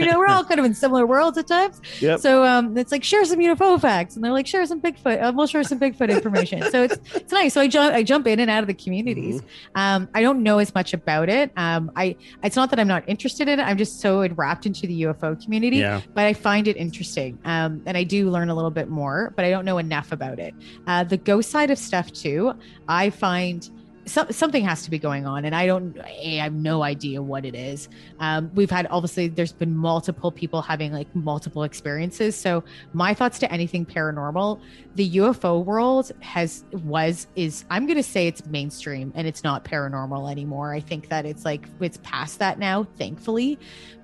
you know, we're all kind of in similar worlds at times. Yep. So um, it's like share some UFO facts, and they're like, share some Bigfoot. Uh, we'll share some Bigfoot information. so it's it's nice. So I jump I jump in and out of the communities. Mm-hmm. Um, I don't know as much about it. Um, I it's not that I'm not interested in it. I'm just so wrapped into the UFO community yeah. but I find it interesting. Um, and I do learn a little bit more, but I don't know enough about it. Uh, the ghost side of stuff, too, I find. So, something has to be going on, and I don't. I have no idea what it is. Um, we've had obviously, there's been multiple people having like multiple experiences. So my thoughts to anything paranormal, the UFO world has was is I'm going to say it's mainstream and it's not paranormal anymore. I think that it's like it's past that now, thankfully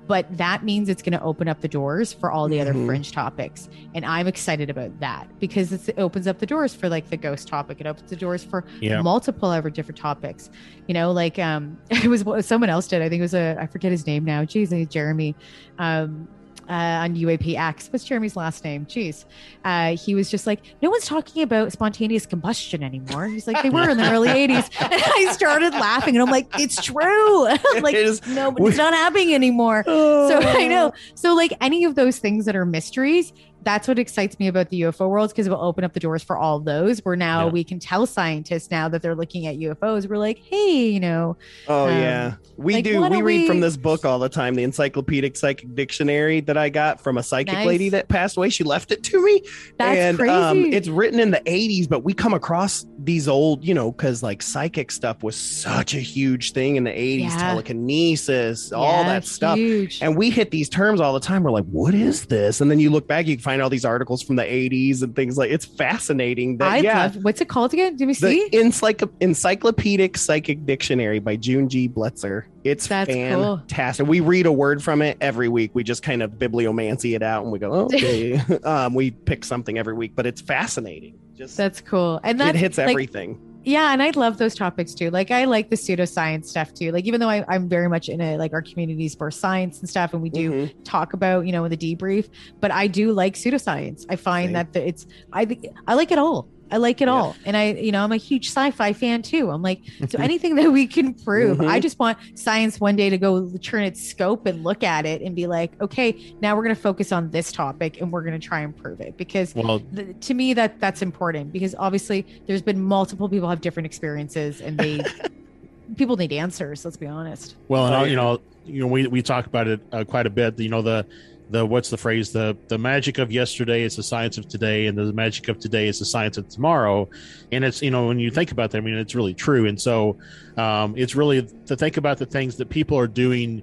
but that means it's going to open up the doors for all the other Mhm. fringe topics. And i'm excited about that because it's, it opens up the doors for like the ghost topic. It opens the doors for Yeah. multiple other different topics. You know like um it was what someone else did. I think it was a i forget his name now. Jeez jeremy. Um uh, on UAPX. What's Jeremy's last name? Jeez. Uh, he was just like, no one's talking about spontaneous combustion anymore. He's like, they were in the early 80s. And I started laughing and I'm like, it's true. Like, It is- no, it's not happening anymore. So I know. So like any of those things that are mysteries, that's what excites me about the UFO world because it will open up the doors for all those. Where now Yeah. we can tell scientists now that they're looking at UFOs, we're like, hey, you know, Oh Um, yeah, we like, do. We read from this book all the time, the Encyclopedic Psychic Dictionary that I got from a psychic Nice. lady that passed away. She left it to me, That's and um, it's written in the '80s. But we come across these old, you know, because like psychic stuff was such a huge thing in the '80s, Yeah. telekinesis, all that stuff. Huge. And we hit these terms all the time. We're like, what is this? And then you look back, you can find all these articles from the 80s and things like it's fascinating that I yeah love what's it called again? Did we see? encycl- encyclopedic psychic dictionary by june g bletzer it's That's cool. fantastic we read a word from it every week we just kind of bibliomancy it out and we go okay um, we pick something every week but it's fascinating just That's cool. And that it hits like, everything Yeah, and I love those topics too. Like I like the pseudoscience stuff too. Like even though I, I'm very much in a like our communities for science and stuff, and we do Mhm. talk about you know the debrief, but I do like pseudoscience. I find that the, it's I I like it all. I like it Yeah. all, and I you know I'm a huge sci-fi fan too. I'm like so anything that we can prove. Mhm. I just want science one day to go turn its scope and look at it and be like, okay, now we're going to focus on this topic and we're going to try and prove it because Well, the, to me that that's important because obviously there's been multiple people have different experiences and they people need answers let's be honest Well, and I'll- you know, you know, we we talk about it uh, quite a bit. You know, the the what's the phrase? The the magic of yesterday is the science of today, and the magic of today is the science of tomorrow. And it's you know when you think about that, I mean, it's really true. And so, um, it's really to think about the things that people are doing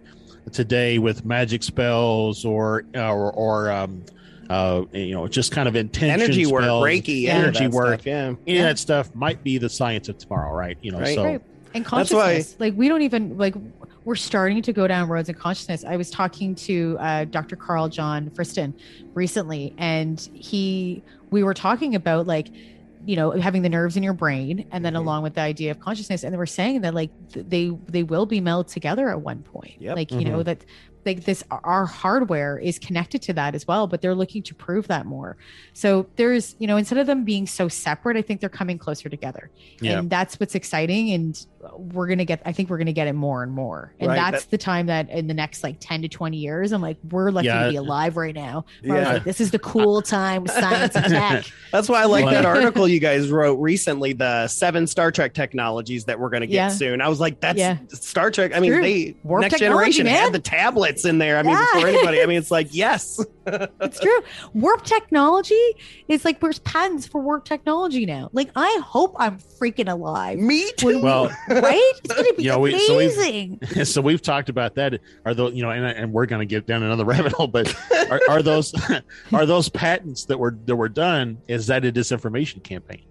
today with magic spells or or or um, uh, you know, just kind of intention energy work spells, reiki Yeah. energy work. stuff, yeah Any Yeah. of that stuff might be the science of tomorrow, right? You know, Right. so Right. and That's why- consciousness like we don't even like we're starting to go down roads of consciousness. I was talking to uh, dr karl john friston recently and he we were talking about like you know having the nerves in your brain and then Mhm. along with the idea of consciousness and they were saying that like th- they they will be melded together at one point. Yep. like you know that like this our hardware is connected to that as well but they're looking to prove that more. So there's you know instead of them being so separate i think they're coming closer together. And that's what's exciting and we're gonna get i think we're gonna get it more and more and Right, that's the time that in the next like 10 to 20 years i'm like we're lucky Yeah. to be alive right now where I was Yeah. like, this is the cool time with science and tech That's why I like Well- that article you guys wrote recently, the seven Star Trek technologies that we're going to get Yeah. soon. I was like, that's Yeah. Star Trek. I mean, True. they Warp next generation man. had the tablets in there. I mean, Yeah. before anybody. I mean, it's like, yes, it's true warp technology is like there's patents for warp technology now like i hope i'm freaking alive me too. well, right it's gonna be You know, we- so we've- amazing so we've talked about that. Are those you know, and, and we're going to get down another rabbit hole, but are, are those are those patents that were that were done? Is that a disinformation campaign?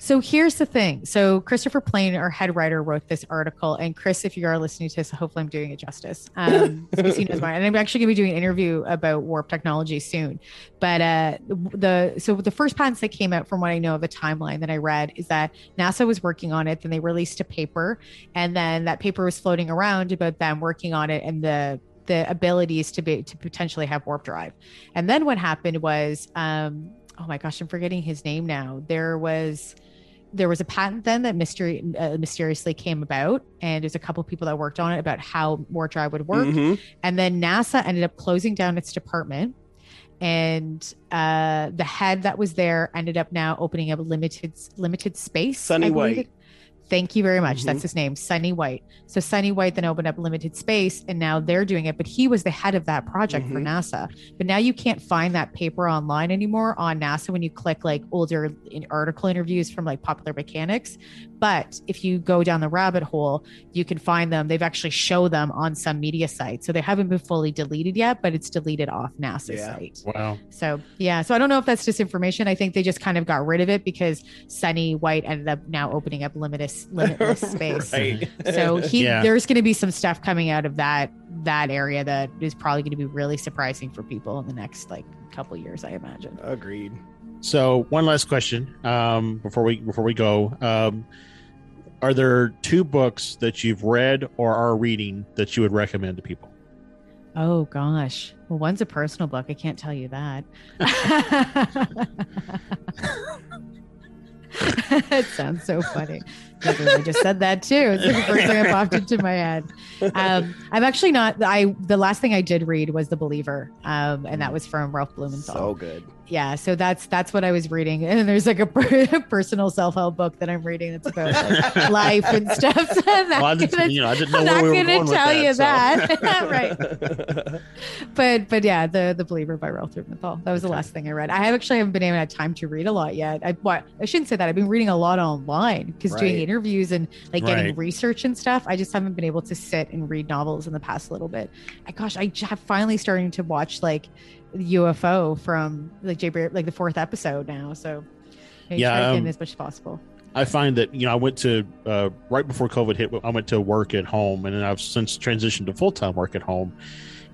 So here's the thing. So Christopher Plain, our head writer, wrote this article. And Chris, if you are listening to this, hopefully I'm doing it justice. Um, he knows mine. And I'm actually going to be doing an interview about warp technology soon. But uh, the so the first patents that came out, from what I know of the timeline that I read, is that NASA was working on it. Then they released a paper, and then that paper was floating around about them working on it and the the abilities to be to potentially have warp drive. And then what happened was, um, oh my gosh, I'm forgetting his name now. There was there was a patent then that mystery uh, mysteriously came about, and there's a couple people that worked on it about how warp drive would work. Mhm. And then NASA ended up closing down its department, and uh, the head that was there ended up now opening up limited limited space. Sonny White. It- Thank you very much. Mhm. That's his name, Sonny White. So Sonny White then opened up limited space, and now they're doing it. But he was the head of that project for Mhm. NASA. But now you can't find that paper online anymore on NASA when you click like older in article interviews from like Popular Mechanics. But if you go down the rabbit hole, you can find them. They've actually show them on some media sites. So they haven't been fully deleted yet, but it's deleted off NASA's Yeah. site. Wow. So yeah, so I don't know if that's disinformation. I think they just kind of got rid of it because Sonny White ended up now opening up limitless limitless space. right. So he Yeah. there's going to be some stuff coming out of that that area that is probably going to be really surprising for people in the next like couple years, I imagine. Agreed. So one last question um, before we before we go. Um, are there two books that you've read or are reading that you would recommend to people? Oh gosh. Well, one's a personal book. I can't tell you that. it sounds so funny. I just said that too. It's the first thing that popped into my head. Um, I'm actually not. I the last thing I did read was The Believer, um, and that was from Ralph Blumenthal. So good. yeah, so that's that's what I was reading. And there's like a per- personal self help book that I'm reading that's about like, life and stuff. So Well, I didn't, gonna- you know, I didn't know I'm not we were gonna going with tell you that. so- right. But but yeah, the the Believer by Ralph Blumenthal. That was the last thing I read. I have actually haven't been able to have time to read a lot yet. I what I shouldn't say that. I've been reading a lot online because doing Right. Interviews and like getting research and stuff. I just haven't been able to sit and read novels in the past little bit. I gosh, I have finally starting to watch like UFO from like Jay Bear, like the fourth episode now. So know, Yeah, try to get in um, as much as possible. I find that you know I went to uh, right before COVID hit. I went to work at home, and then I've since transitioned to full time work at home,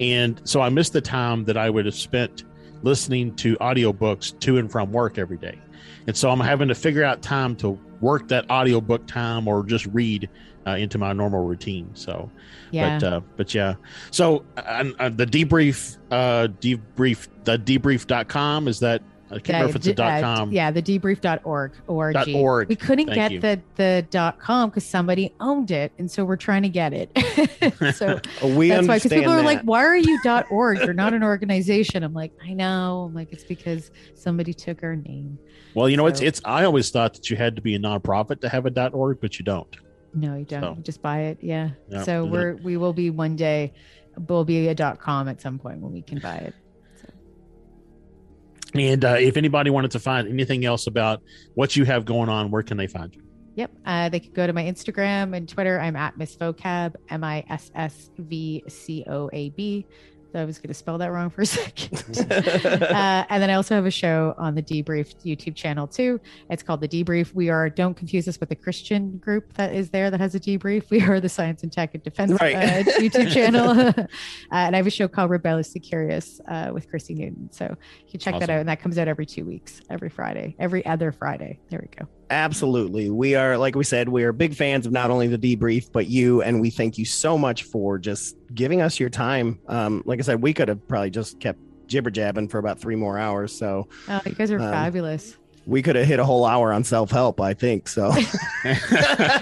and so I missed the time that I would have spent listening to audiobooks to and from work every day, and so I'm having to figure out time to work that audiobook time or just read uh, into my normal routine. So, Yeah. but uh, but yeah, so uh, the debrief uh, debrief the debrief.com is that I can't remember if it's a dot com. yeah, the debrief.org. org. Dot org. We couldn't Thank get you. the the dot com because somebody owned it, and so we're trying to get it. so we that's why because people are like, "Why are you dot org? You're not an organization." I'm like, I know. I'm like, it's because somebody took our name. Well, you know, it's So- it's. I always thought that you had to be a nonprofit to have a dot .org, but you don't. No, you don't. So- You just buy it. Yeah. Yeah. So we're we will be one day. We'll be a dot com at some point when we can buy it. And uh, if anybody wanted to find anything else about what you have going on, where can they find you? Yep. Uh, they could go to my Instagram and Twitter. I'm at Miss Vocab, M I S S V C O A B. I was going to spell that wrong for a second. uh, and then I also have a show on the Debrief YouTube channel too. It's called the Debrief. We are don't confuse us with the Christian group that is there that has a debrief. We are the Science and Tech and Defense Right. uh, YouTube channel, uh, and I have a show called Rebelliously Curious uh, with Chrissy Newton. So you can check that out, and that comes out every two weeks, every Friday, every other Friday. There we go. Absolutely. We are, like we said, we are big fans of not only the debrief, but you. And we thank you so much for just giving us your time. Um, like I said, we could have probably just kept jibber jabbing for about three more hours. So Oh, you guys are Um, fabulous. We could have hit a whole hour on self help, I think. So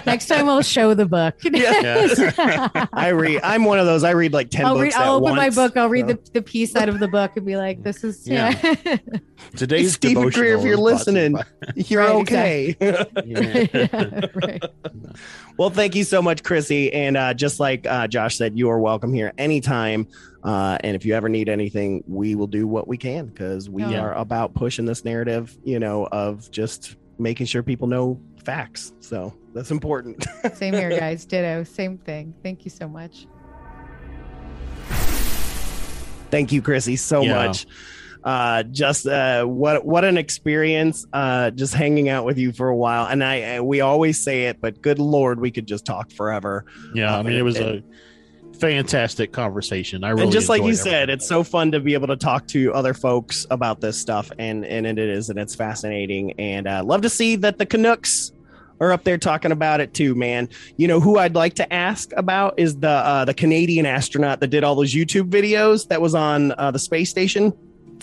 Next time I'll show the book. I read, I'm one of those, I read like 10 I'll books. read. I'll at open my book. I'll read So- the, the piece out of the book and be like, "This is yeah." Today's Steven Greer, if you're is brought to you listening, by- you're Right, okay. Yeah. Yeah, right. Well, thank you so much, Chrissy. And uh, just like uh, Josh said, you are welcome here anytime. Uh, and if you ever need anything, we will do what we can because we Yeah. are about pushing this narrative, you know, of just making sure people know facts. So that's important. Same here, guys. Ditto. Same thing. Thank you so much. Thank you, Chrissy, so Yeah. much. Uh, just uh, what what an experience. Uh, just hanging out with you for a while, and I, I we always say it, but good lord, we could just talk forever. Yeah, I Um, mean, it was and- a fantastic conversation. I really and just like you enjoyed said, it's so fun to be able to talk to other folks about this stuff, and and it is, and it's fascinating, and uh, love to see that the Canucks are up there talking about it too, man. You know who I'd like to ask about is the uh, the Canadian astronaut that did all those YouTube videos that was on uh, the space station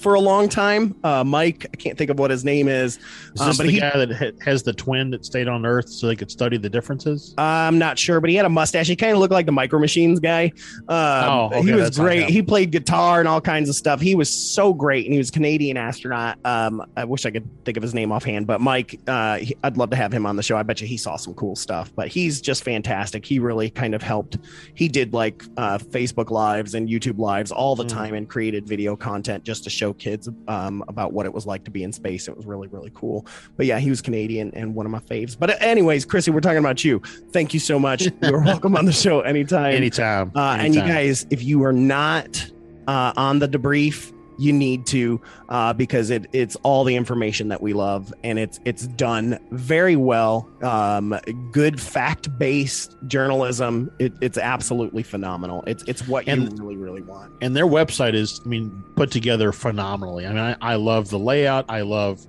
for a long time. Uh, Mike, I can't think of what his name is, Is um, this but the he- guy that has the twin that stayed on Earth so they could study the differences? I'm not sure, but he had a mustache. He kind of looked like the Micro Machines guy. Um, Oh, okay, he was great. He played guitar and all kinds of stuff. He was so great, and he was a Canadian astronaut. Um, I wish I could think of his name offhand, but Mike, uh, he- I'd love to have him on the show. I bet you he saw some cool stuff. But he's just fantastic. He really kind of helped. He did like uh, Facebook lives and YouTube lives all the Mm. time, and created video content just to show kids um, about what it was like to be in space. It was really really cool. But yeah, he was Canadian and one of my faves. But anyways, Chrissy, we're talking about you. Thank you so much. You're welcome on the show anytime. Anytime. Uh, and you guys, if you are not uh, on the debrief, you need to uh, because it, it's all the information that we love, and it's it's done very well. Um, good fact based journalism. It, it's absolutely phenomenal. It's it's what you really really want. and their website is i mean put together phenomenally i mean i, I love the layout i love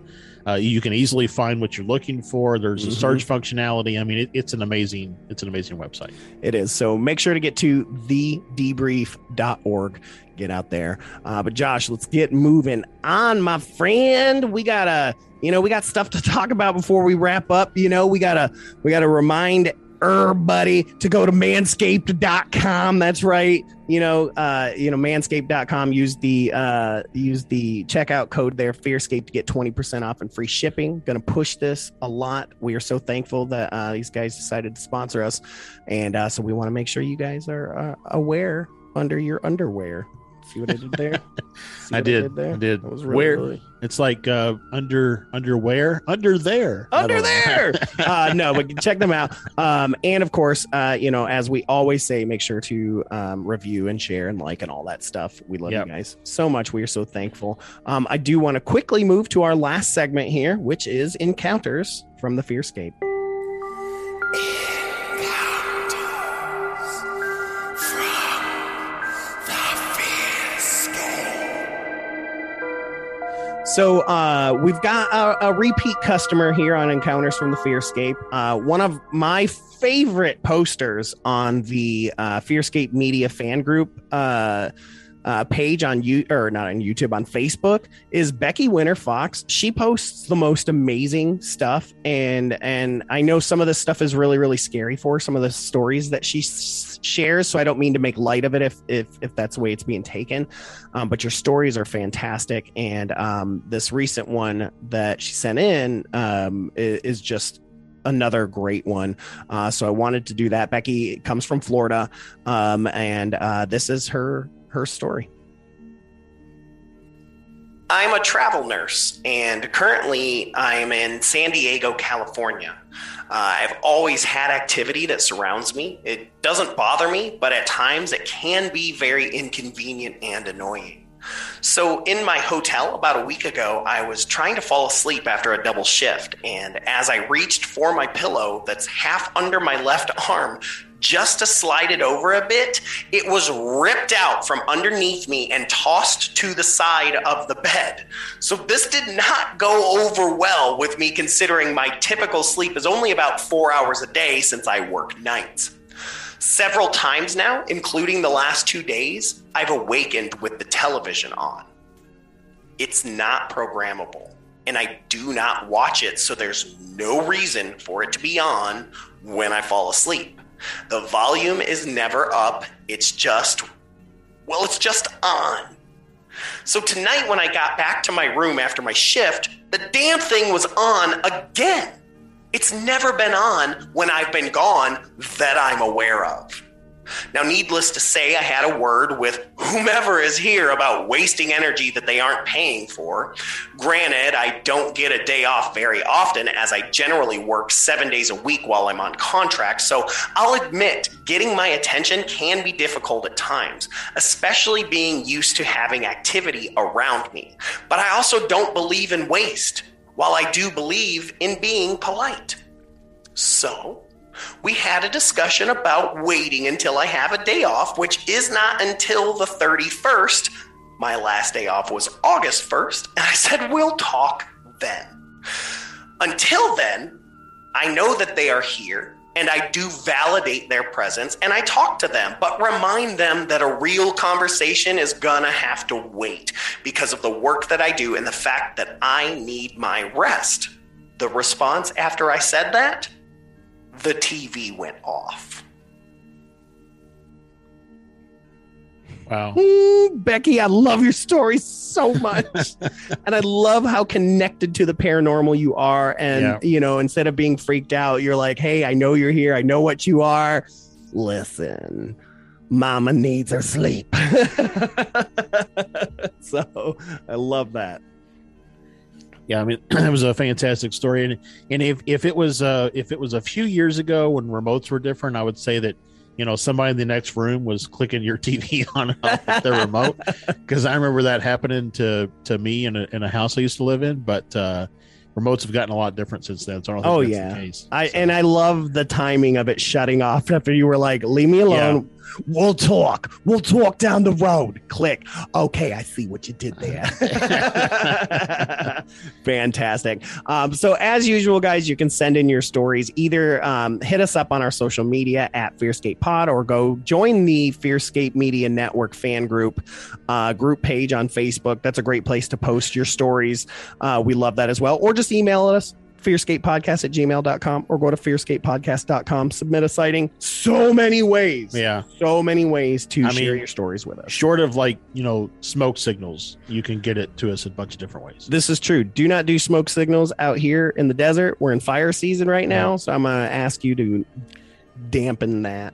uh, you can easily find what you're looking for there's a Mhm. search functionality i mean it, it's an amazing it's an amazing website It is. So make sure to get to the thedebrief.org. Get out there. Uh, but Josh, let's get moving on, my friend. We gotta, you know, we got stuff to talk about before we wrap up. You know, we gotta, we gotta remind everybody to go to manscaped.com. That's right. You know, uh, you know, manscaped.com. Use the uh use the checkout code there, Fearscape, to get 20% off and free shipping. Gonna push this a lot. We are so thankful that uh these guys decided to sponsor us. And uh, so we want to make sure you guys are uh, aware under your underwear. See what I did there? I did. there? I did. That was really, Where- really- It's like uh, under underwear, under there, under there. uh, no, but check them out. Um, and of course, uh, you know, as we always say, make sure to um, review and share and like and all that stuff. We love Yep. you guys so much. We are so thankful. Um, I do want to quickly move to our last segment here, which is encounters from the Fearscape. So uh, we've got a, a repeat customer here on Encounters from the Fearscape. Uh, one of my favorite posters on the uh, Fearscape Media fan group uh, page on you or not on YouTube on Facebook is Becky Winter Fox. She posts the most amazing stuff, and and I know some of this stuff is really really scary for her, some of the stories that she s- shares. So I don't mean to make light of it if if if that's the way it's being taken um, but your stories are fantastic and um, this recent one that she sent in um, is, is just another great one uh, so i wanted to do that becky comes from florida um, and uh, this is her her story I'm a travel nurse, and currently I'm in San Diego, California. Uh, I've always had activity that surrounds me. It doesn't bother me, but at times it can be very inconvenient and annoying. So, in my hotel about a week ago, I was trying to fall asleep after a double shift, and as I reached for my pillow that's half under my left arm, just to slide it over a bit, it was ripped out from underneath me and tossed to the side of the bed. So this did not go over well with me considering my typical sleep is only about four hours a day since I work nights. Several times now, including the last two days, I've awakened with the television on. It's not programmable, and I do not watch it, so there's no reason for it to be on when I fall asleep. The volume is never up, it's just, well, it's just on. So tonight, when I got back to my room after my shift, the damn thing was on again. It's never been on when I've been gone that I'm aware of. Now, needless to say, I had a word with whomever is here about wasting energy that they aren't paying for. Granted, I don't get a day off very often, as I generally work seven days a week while I'm on contract, so I'll admit getting my attention can be difficult at times, especially being used to having activity around me. But I also don't believe in waste, while I do believe in being polite. So, we had a discussion about waiting until I have a day off, which is not until the 31st. My last day off was August 1st, and I said, we'll talk then. Until then, I know that they are here, and I do validate their presence, and I talk to them, but remind them that a real conversation is gonna have to wait because of the work that I do and the fact that I need my rest. The response after I said that? The TV went off. Wow. Becky, I love your story so much. and I love how connected to the paranormal you are. And, Yeah. you know, instead of being freaked out, you're like, hey, I know you're here. I know what you are. Listen, mama needs her sleep. so I love that. Yeah, I mean, it was a fantastic story, and and if if it was uh if it was a few years ago when remotes were different, I would say that you know somebody in the next room was clicking your TV on with their remote. Because I remember that happening to to me in a in a house I used to live in, but uh remotes have gotten a lot different since then. So I don't think Oh, that's yeah. the case. I So, and I love the timing of it shutting off after you were like, "Leave me alone. We'll talk. We'll talk down the road." Click. Okay, I see what you did there. Fantastic. Um, so as usual, guys, you can send in your stories. Either um, hit us up on our social media at Fearscape Pod, or go join the Fearscape Media Network fan group uh, group page on Facebook. That's a great place to post your stories. Uh, we love that as well. Or just email us fearscapepodcast at gmail.com or go to fearscapepodcast.com submit a sighting. So many ways. Yeah, so many ways to I share mean- your stories with us. short of like you know smoke signals, you can get it to us a bunch of different ways. this is true. Do not do smoke signals out here in the desert. We're in fire season right now so i'm gonna ask you to dampen that.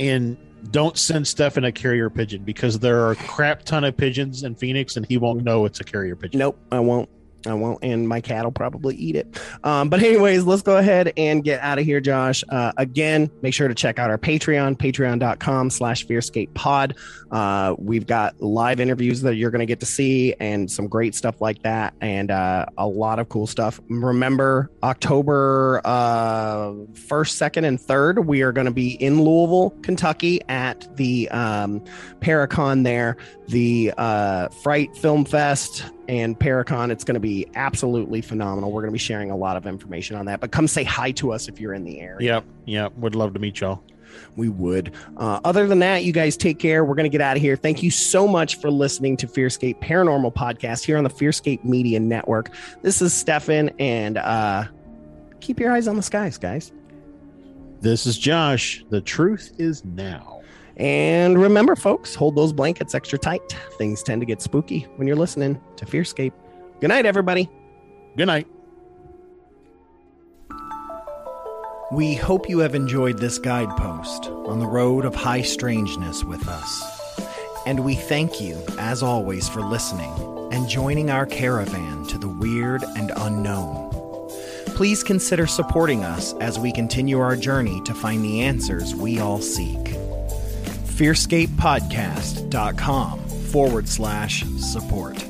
And don't send Stefan a carrier pigeon because there are a crap ton of pigeons in Phoenix and he won't know it's a carrier pigeon. Nope, I won't. I won't, and my cat will probably eat it. Um, but anyways, let's go ahead and get out of here, Josh. Uh, again, make sure to check out our Patreon, patreon.com slash fearscape pod. Uh, we've got live interviews that you're going to get to see and some great stuff like that and uh, a lot of cool stuff. Remember, October uh, 1st, 2nd, and 3rd, we are going to be in Louisville, Kentucky at the um, Paracon there, the uh, Fright Film Fest and Paracon. It's going to be absolutely phenomenal. We're going to be sharing a lot of information on that, but come say hi to us if you're in the area. Yep. Yep. Would love to meet y'all. We would. Uh, other than that, you guys take care. We're going to get out of here. Thank you so much for listening to Fearscape Paranormal Podcast here on the Fearscape Media Network. This is Stefan, and uh, keep your eyes on the skies, guys. This is Josh. The truth is now. And remember, folks, hold those blankets extra tight. Things tend to get spooky when you're listening to Fearscape. Good night, everybody. Good night. We hope you have enjoyed this guidepost on the road of high strangeness with us. And we thank you, as always, for listening and joining our caravan to the weird and unknown. Please consider supporting us as we continue our journey to find the answers we all seek fearscapepodcast.com forward slash support.